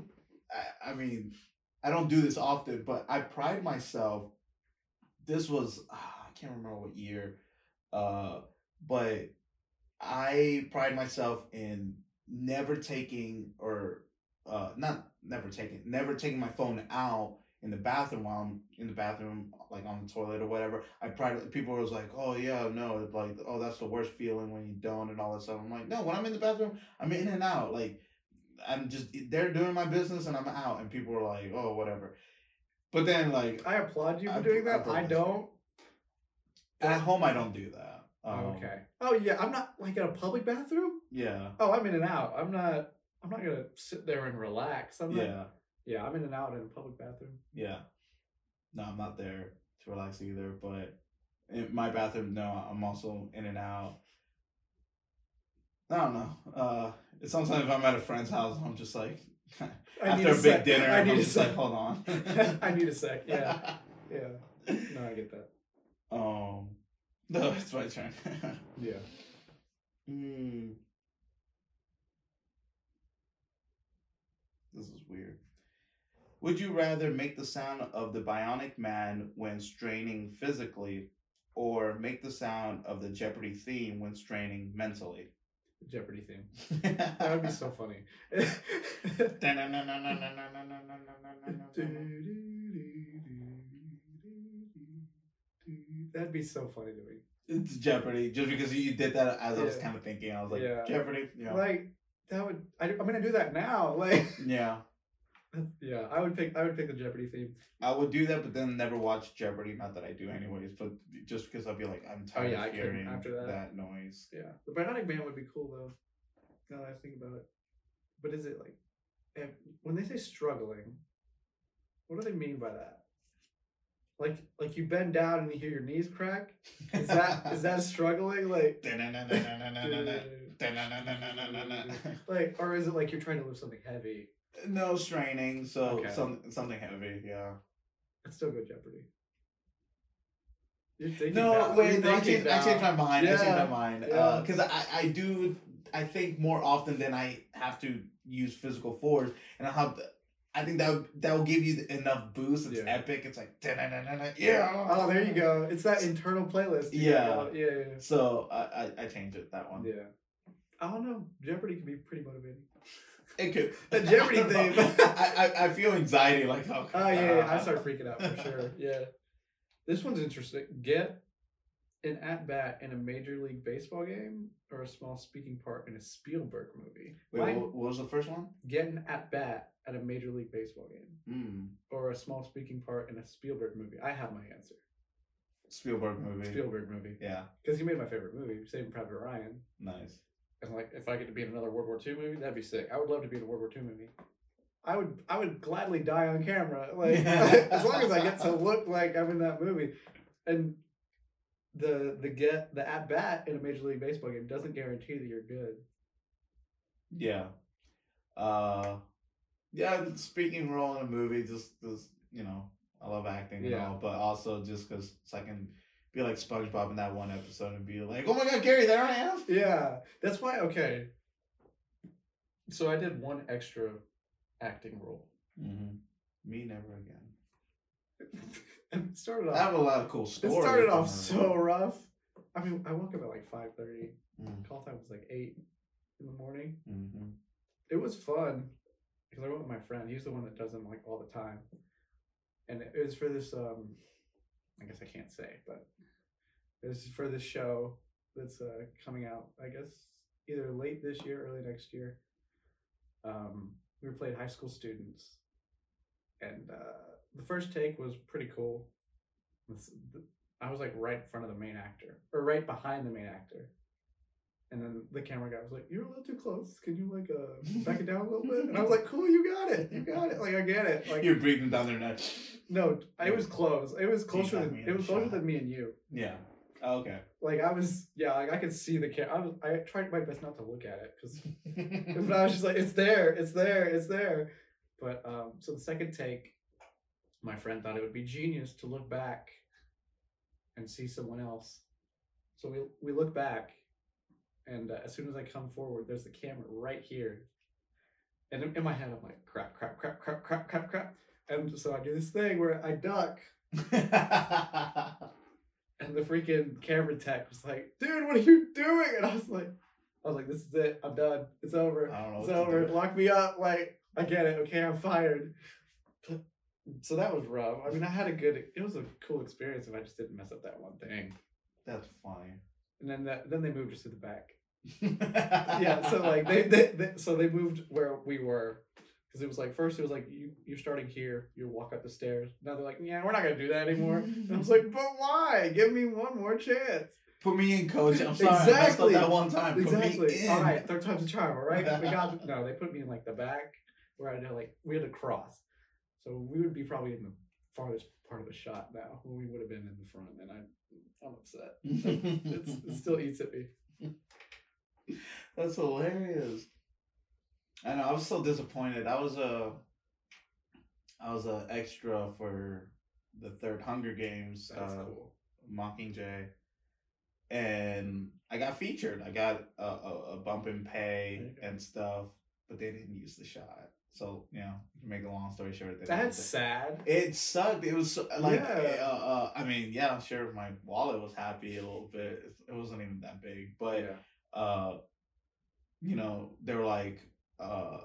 I, I mean, I don't do this often, but I pride myself. This was ah, I can't remember what year, uh, but I pride myself in never taking or uh, not never taking never taking my phone out in the bathroom while I'm in the bathroom, like on the toilet or whatever. I pride people was like, oh yeah, no, like oh that's the worst feeling when you don't and all that stuff. I'm like, no, when I'm in the bathroom, I'm in and out like. I'm just they're doing my business and I'm out and people are like, oh whatever. But then like I applaud you for I- doing that. I, apologize. don't. at home I don't do that. Um, okay. Oh yeah, I'm not like in a public bathroom. Yeah. Oh, I'm in and out. I'm not. I'm not gonna sit there and relax. I'm not, Yeah. I'm in and out in a public bathroom. Yeah. No, I'm not there to relax either, but in my bathroom, no, I'm also in and out. I don't know. Uh, sometimes if I'm at a friend's house, I'm just like, after a a big sec. dinner, I I'm need a just like, sec. hold on. I need a sec. Yeah, yeah. No, I get that. Um, no, it's my turn. Yeah. Hmm. This is weird. Would you rather make the sound of the Bionic Man when straining physically, or make the sound of the Jeopardy theme when straining mentally? Jeopardy theme. That would be so funny. That'd be so funny to me. It's Jeopardy, just because you did that as I was kind of thinking. I was like, Yeah. Jeopardy? Yeah. Like that would. I, I'm gonna do that now. Like. yeah. Yeah, I would pick. I would pick the Jeopardy theme. I would do that, but then never watch Jeopardy. Not that I do, anyways. But just because I'd be like, I'm oh, tired Oh, yeah, of hearing after that. that noise. Yeah, the Bionic Man would be cool though. Now that I think about it, but is it like if, when they say struggling? What do they mean by that? Like, like you bend down and you hear your knees crack. Is that is that struggling? Like, like, or is it like you're trying to lift something heavy? No straining, so Okay. some something heavy, yeah. It's still good Jeopardy. No, now. wait, no, I thinking changed, I changed my now. mind. I changed my Yeah, mind. Uh, yeah. Because I, I do, I think more often than I have to use physical force, and I have. I think that would, that will give you enough boost. It's Yeah. epic. It's like yeah. Oh, there you go. It's that internal playlist. you Yeah. yeah, yeah. So I, I I changed it that one. Yeah. I don't know. Jeopardy can be pretty motivating. It could The Jeopardy thing, I, I I feel anxiety like oh. Oh yeah, yeah, I start freaking out for sure. Yeah. This one's interesting. Get an at bat in a major league baseball game or a small speaking part in a Spielberg movie. Wait, Mine- what, what was the first one? Get an at bat at a major league baseball game Mm, or a small speaking part in a Spielberg movie. I have my answer. Spielberg movie. Spielberg movie. Yeah, Because he made my favorite movie, Saving Private Ryan. nice. And like, if I get to be in another World War II movie, that'd be sick. I would love to be in a World War II movie. I would, I would gladly die on camera, like as long as I get to look like I'm in that movie. And the the get the at bat in a major league baseball game doesn't guarantee that you're good. Yeah. Uh yeah, speaking role in a movie, just just you know, I love acting and Yeah. all, but also just because so I can be like SpongeBob in that one episode and be like, oh my god, Gary, there I am. Yeah, that's why. Okay, so I did one extra acting role. Mm-hmm. Me never again. and it started I have a lot of cool stories. It started off so rough. I mean, I woke up at like five thirty. Mm, Call time was like eight in the morning. mhm. It was fun because I went with my friend. He's the one that does them like all the time, and it was for this. um I guess I can't say, but was for this show that's uh, coming out. I guess either late this year, early next year. Um, we were playing high school students, and uh, the first take was pretty cool. I was like right in front of the main actor, or right behind the main actor. And then the camera guy was like, "You're a little too close. Can you like uh back it down a little bit?" And I was like, "Cool, you got it. You got it. Like I get it. Like You're breathing down their neck. no, it was close. It was closer than me it was closer shot. than me and you. Yeah. Oh, okay. Like I was, yeah. Like I could see the camera. I was, I tried my best not to look at it because, but I was just like, "It's there. It's there. It's there." But um, so the second take, my friend thought it would be genius to look back and see someone else. So we we look back, and uh, as soon as I come forward, there's the camera right here. And in, in my head, I'm like, crap, crap, crap, crap, crap, crap, crap. And so I do this thing where I duck, and the freaking camera tech was like, dude, what are you doing? And I was like, I was like, this is it. I'm done. It's over. I don't know It's over. Lock me up. Like, I get it. Okay, I'm fired. So that was rough. I mean, I had a good. It was a cool experience if I just didn't mess up that one thing. That's funny. And then that, then they moved us to the back. Yeah. So like they, they, they so they moved where we were. Because it was like first it was like you you're starting here you walk up the stairs now they're like yeah we're not gonna do that anymore and I was like but why give me one more chance Put me in, coach. I'm sorry. I Exactly. that one time. Put Exactly. me in. All right, third time's a charm. All right, we got no. They put me in like the back where I had to like we had to cross, so we would be probably in the farthest part of the shot now when we would have been in the front, and I I'm upset. It's, it still eats at me. That's hilarious. I know. I was so disappointed. I was a, I was a extra for the third Hunger Games. That's uh, cool. Mockingjay, and I got featured. I got a, a, a bump in pay There you go. and stuff, but they didn't use the shot. So you know, to make a long story short, they That's sad. It sucked. It was so, like, Yeah. uh, uh, I mean, yeah, I'm sure my wallet was happy a little bit. It wasn't even that big, but yeah. Uh, you know, they were like, uh,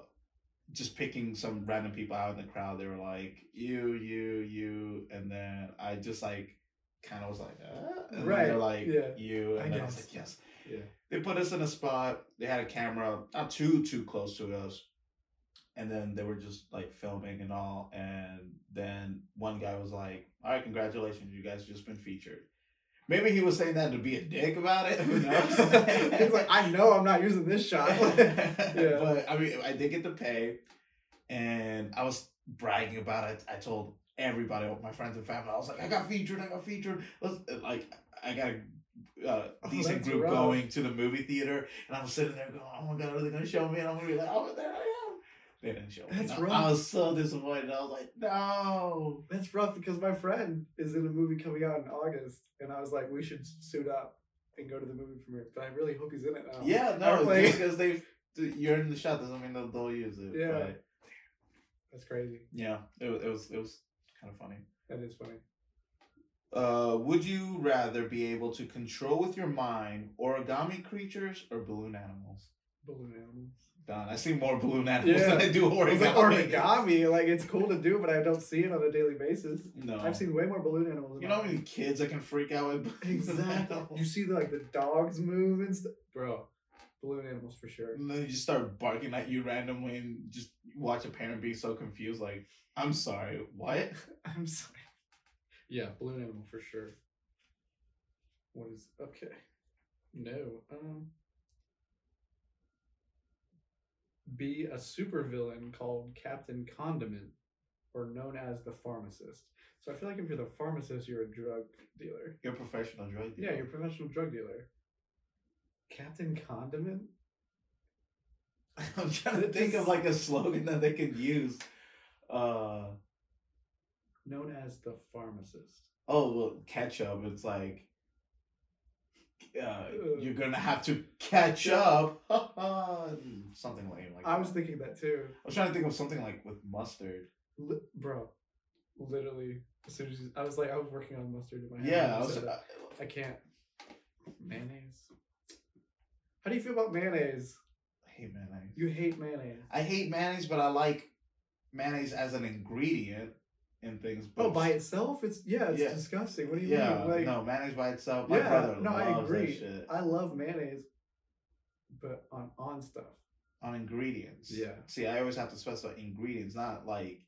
just picking some random people out in the crowd. They were like, you, you, you, and then I just like, kind of was like, uh, and Right, They're like, yeah, you, I and then I was like, yes. Yeah. They put us in a spot. They had a camera not too too close to us, and then they were just like filming and all. And then one guy was like, "All right, congratulations, you guys just been featured." Maybe he was saying that to be a dick about it. Who knows? He's like, I know I'm not using this shot. Yeah. But I mean, I did get to pay, and I was bragging about it. I told everybody, my friends and family, I was like, I got featured. I got featured. Let's like, I got a uh, Oh, decent that's group rough. going to the movie theater, and I was sitting there going, "Oh my god, are they gonna show me?" And I'm gonna be like, "Oh, there I am." They didn't show. That's I- rough. I was so disappointed. I was like, "No." That's rough because my friend is in a movie coming out in August, and I was like, we should suit up and go to the movie premiere. But I really hope he's in it now. Yeah, no, like- just because they you're in the shot doesn't mean that they'll use it. Yeah. but That's crazy. yeah, it, wa- it was it was kind of funny. That is funny. Uh, would you rather be able to control with your mind origami creatures or balloon animals? Balloon animals. Done. I see more balloon animals Yeah. than I do origami. like origami, like it's cool to do, but I don't see it on a daily basis. No. I've seen way more balloon animals. You know how many kids I can freak out with? Exactly. You see the, like the dogs move and stuff, bro. Balloon animals for sure. And then you just start barking at you randomly and just watch a parent be so confused, like, I'm sorry, what? I'm sorry. Yeah, balloon animal for sure. What is okay? No. Um. Be a supervillain called Captain Condiment or known as the pharmacist. So I feel like if you're the pharmacist, you're a drug dealer. You're a professional drug dealer. Yeah, you're a professional drug dealer. Captain Condiment? I'm trying to think of like a slogan that they could use. Uh Known as the pharmacist. oh well ketchup, it's like uh, you're gonna have to catch up. something lame like I was thinking that too. I was trying to think of something like with mustard. Li- bro, literally, as soon as you, I was like, I was working on mustard in my head. Yeah, I was said uh. I can't. Mayonnaise. How do you feel about mayonnaise? I hate mayonnaise. You hate mayonnaise. I hate mayonnaise, but I like mayonnaise as an ingredient in things. Oh, by itself, it's yeah, it's Yeah. disgusting. What do you yeah, mean? Like, no mayonnaise by itself. My yeah, brother no, I agree. that shit. I love mayonnaise, but on on stuff. on ingredients. Yeah. See, I always have to specify ingredients, not like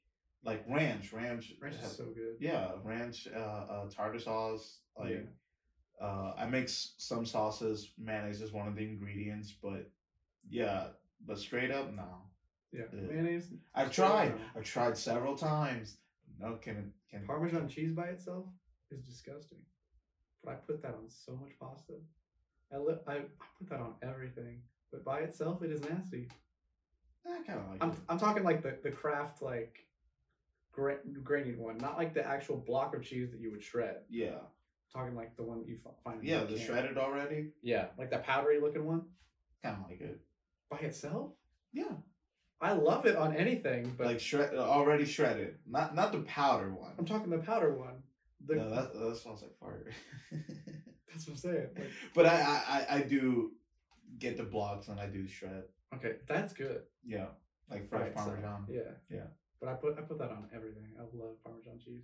like ranch. Ranch. Ranch has- is so good. yeah, ranch, uh, uh, tartar sauce. Like, Yeah. uh, I make some sauces. Mayonnaise is one of the ingredients, but yeah, but straight up, no. Yeah. mayonnaise. I've tried. I've tried several times. No, can can. Parmesan cheese by itself is disgusting, but I put that on so much pasta. I li- I, I put that on everything, but by itself it is nasty. I kind of like I'm it. I'm talking like the the craft like gra- grainy one, not like the actual block of cheese that you would shred. Yeah, I'm talking like the one that you find. in yeah, the can. shredded already. Yeah, like the powdery looking one Kind of like it. by itself. Yeah, I love it on anything, but like shred already shredded. Not not the powder one. I'm talking the powder one. The, no, that that smells like fire. that's what I'm saying. Like, but I, I I- do get the blocks and I do shred. okay, that's good. Yeah, like fresh itself. parmesan. Yeah. Yeah. But I put I put that on everything. I love Parmesan cheese.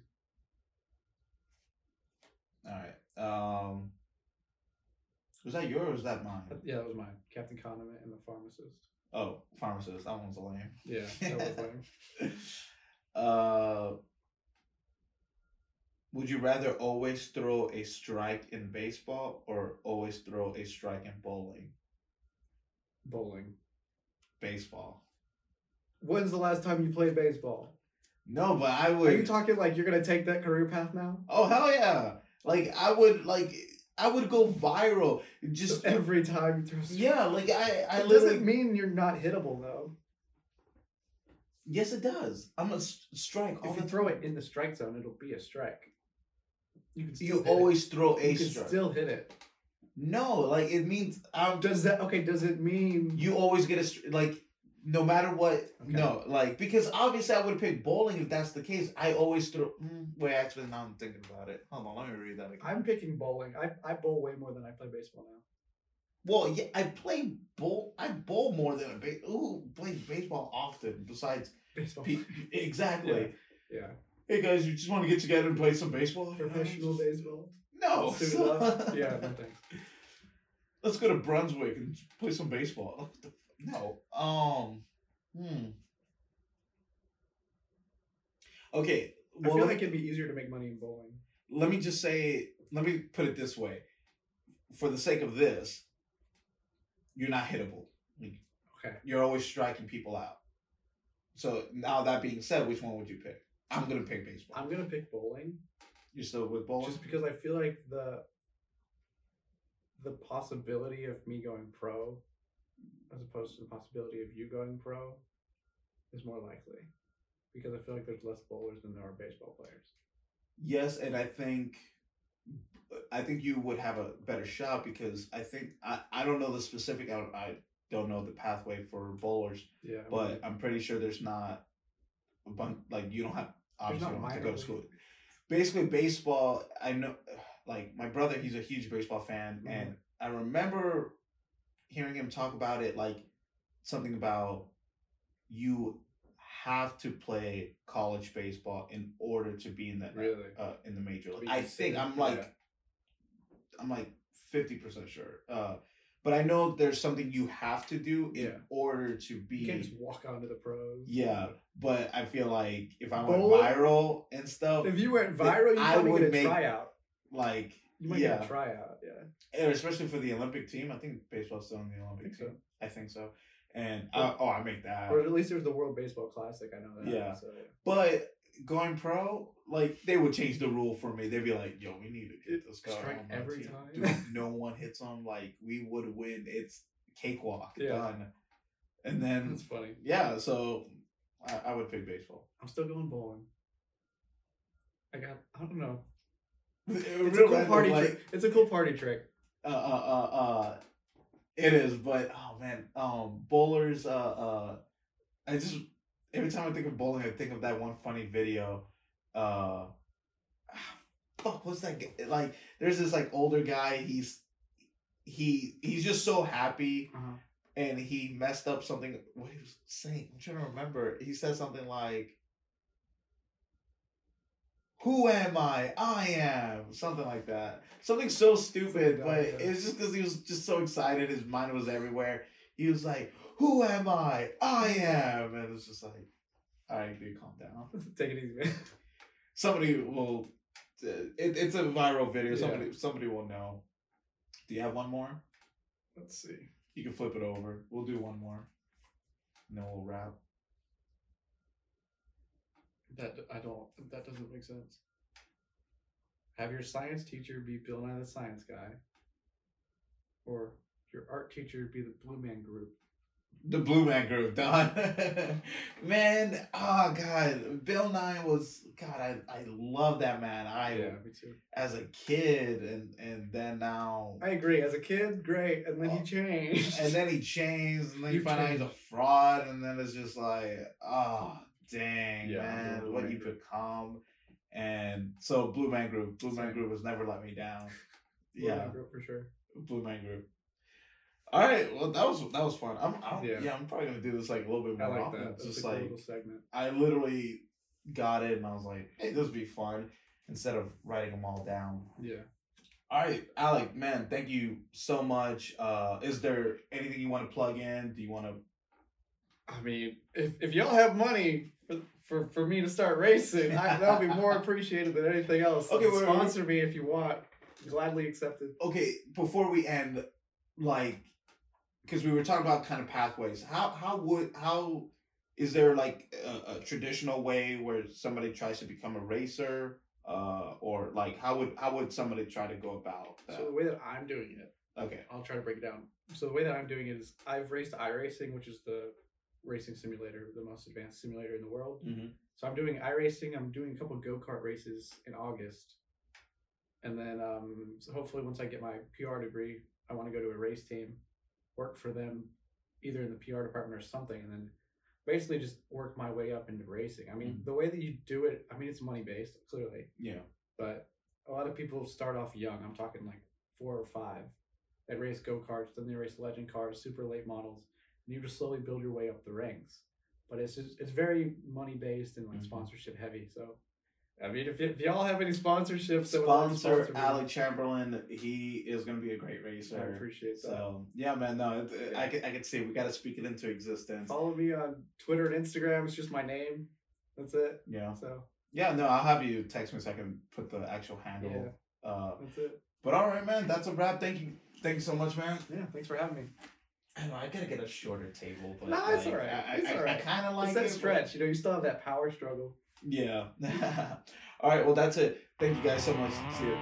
All right. Um, was that yours was that mine? Yeah, that was mine. Captain Condiment and the Pharmacist. Oh, pharmacist. That one's lame. Yeah, that was lame. uh, would you rather always throw a strike in baseball or always throw a strike in bowling? Bowling. Baseball. When's the last time you played baseball? No, but I would. Are you talking like you're gonna take that career path now? oh hell yeah! Like I would like I would go viral. Just every time you throw. a strike. yeah, like I I It doesn't mean you're not hittable though. yes it does. I'm a strike If you throw it in the strike zone, it'll be a strike. You can still You hit it. always throw a you can strike. still hit it. No, like it means I'm Does that okay? Does it mean you always get a like no matter what Okay. no like because obviously i would pick bowling if that's the case i always throw mm, wait actually now i'm thinking about it hold on let me read that again I'm picking bowling. I, I bowl way more than I play baseball now. well yeah i play bowl i bowl more than a base who plays baseball often besides Baseball. pe- exactly Yeah. hey guys you just want to get together and play some baseball Professional baseball. no Yeah, no thanks. let's go to brunswick and play some baseball no um hmm okay I well, feel like it'd be easier to make money in bowling. let me just say, let me put it this way. For the sake of this, you're not hittable. Okay. You're always striking people out. So now that being said, which one would you pick? I'm gonna pick baseball. I'm gonna pick bowling You're still with bowling? just because I feel like the the possibility of me going pro as opposed to the possibility of you going pro is more likely. Because I feel like there's less bowlers than there are baseball players. Yes, and I think I think you would have a better shot because I think I, I don't know the specific I, I don't know the pathway for bowlers, Yeah. but I'm pretty sure there's not a bunch like you don't have obviously you don't have to go to school. Basically, baseball. I know, like my brother, he's a huge baseball fan, Mhm. and I remember hearing him talk about it, like something about you have to play college baseball in order to be in the Really? uh, in the major league. I think I'm like yeah. I'm like fifty percent sure. Uh, but I know there's something you have to do in Yeah. order to be. You can't just walk onto the pros. Yeah, but I feel like if I went Bowling? viral and stuff, If you went viral, you I would get a make- tryout. like You might yeah, get a tryout, yeah. and especially for the Olympic team, I think baseball's still in the Olympic think so. I think so. And uh, oh, I make that. Or at least there's the World Baseball Classic. I know that. Yeah. So, But going pro, like they would change the rule for me. They'd be like, "Yo, we need to get this guy Strike on every team." time. Dude, no one hits him. Like we would win. It's cakewalk Yeah. done. And then That's funny. yeah, so I, I would pick baseball. I'm still going bowling. I got. I don't know. It's a cool party trick. It's a cool party trick. uh, uh, uh, uh, it is, but oh man, um, bowlers. Uh, uh, I just every time I think of bowling, I think of that one funny video. Uh, fuck, what's that? Like, there's this like older guy. He's he he's just so happy, Uh-huh. and he messed up something. What he was saying? I'm trying to remember. He said something like. Who am I? I am something like that. Something so stupid, but yeah. it's just because he was just so excited. His mind was everywhere. He was like, "Who am I? I am," and it's just like, "All right, dude, calm down." Take it easy, man. Somebody will. Uh, it, it's a viral video. Yeah. Somebody somebody will know. Do you have one more? Let's see. You can flip it over. We'll do one more, and then we'll wrap. That I don't. That doesn't make sense. Have your science teacher be Bill Nye the Science Guy, or your art teacher be the Blue Man Group. The Blue Man Group, Don. man, oh god, Bill Nye was God. I I love that man. I yeah, me too. as a kid, and and then now, I agree. As a kid, great, and then Oh. he changed. and then he changed, and then you You find out he's a fraud, and then it's just like, oh dang, Yeah, man, what you become. And so Blue Man Group, Blue Man Group has never let me down. Blue yeah, Man Group for sure. Blue Man Group. All right, well that was that was fun. I'm, I'm yeah. Yeah. I'm probably gonna do this like a little bit more like often. that. Just cool like little segment. I literally got it and I was like, hey, this would be fun instead of writing them all down. Yeah. All right, Alec, man, thank you so much. Uh, is there anything you want to plug in? Do you want to? I mean, if, if y'all have money for, for, for me to start racing, I, that'll be more appreciated than anything else. Okay, Okay, wait, wait, sponsor me if you want. Gladly accepted. Okay, before we end, like, because we were talking about kind of pathways. How how would how is there like a, a traditional way where somebody tries to become a racer? Uh, or like how would how would somebody try to go about that? So the way that I'm doing it, okay. I'll try to break it down. So the way that I'm doing it is I've raced iRacing, which is the racing simulator, the most advanced simulator in the world. Mm-hmm. So I'm doing iRacing. I'm doing a couple go kart races in August, and then um, so hopefully once I get my PR degree, I want to go to a race team, work for them, either in the PR department or something, and then basically just work my way up into racing. I mean, Mhm. the way that you do it, I mean, it's money based clearly, Yeah. but a lot of people start off young. I'm talking like four or five. They race go karts, then they race legend cars, super late models, and you just slowly build your way up the ranks. But it's just it's very money based and like Mhm. sponsorship heavy. So, I mean, if, y- if y'all have any sponsorships, that would like to Sponsor Alec Chamberlain. He is going to be a great racer. I appreciate that. So yeah, man. No, it, it- I could I could see we got to speak it into existence. Follow me on Twitter and Instagram. It's just my name. That's it. Yeah. So Yeah. No, I'll have you text me so I can put the actual handle. Yeah. Uh, that's it. but all right, man. That's a wrap. Thank you. Thank you so much, man. Yeah. Thanks for having me. I know I gotta get a shorter table, but No, it's like, alright. I, It's I, alright. I kind of like it's that it, but- stretch. You know, you still have that power struggle. Yeah. all right. Well, that's it. Thank you guys so much. See you.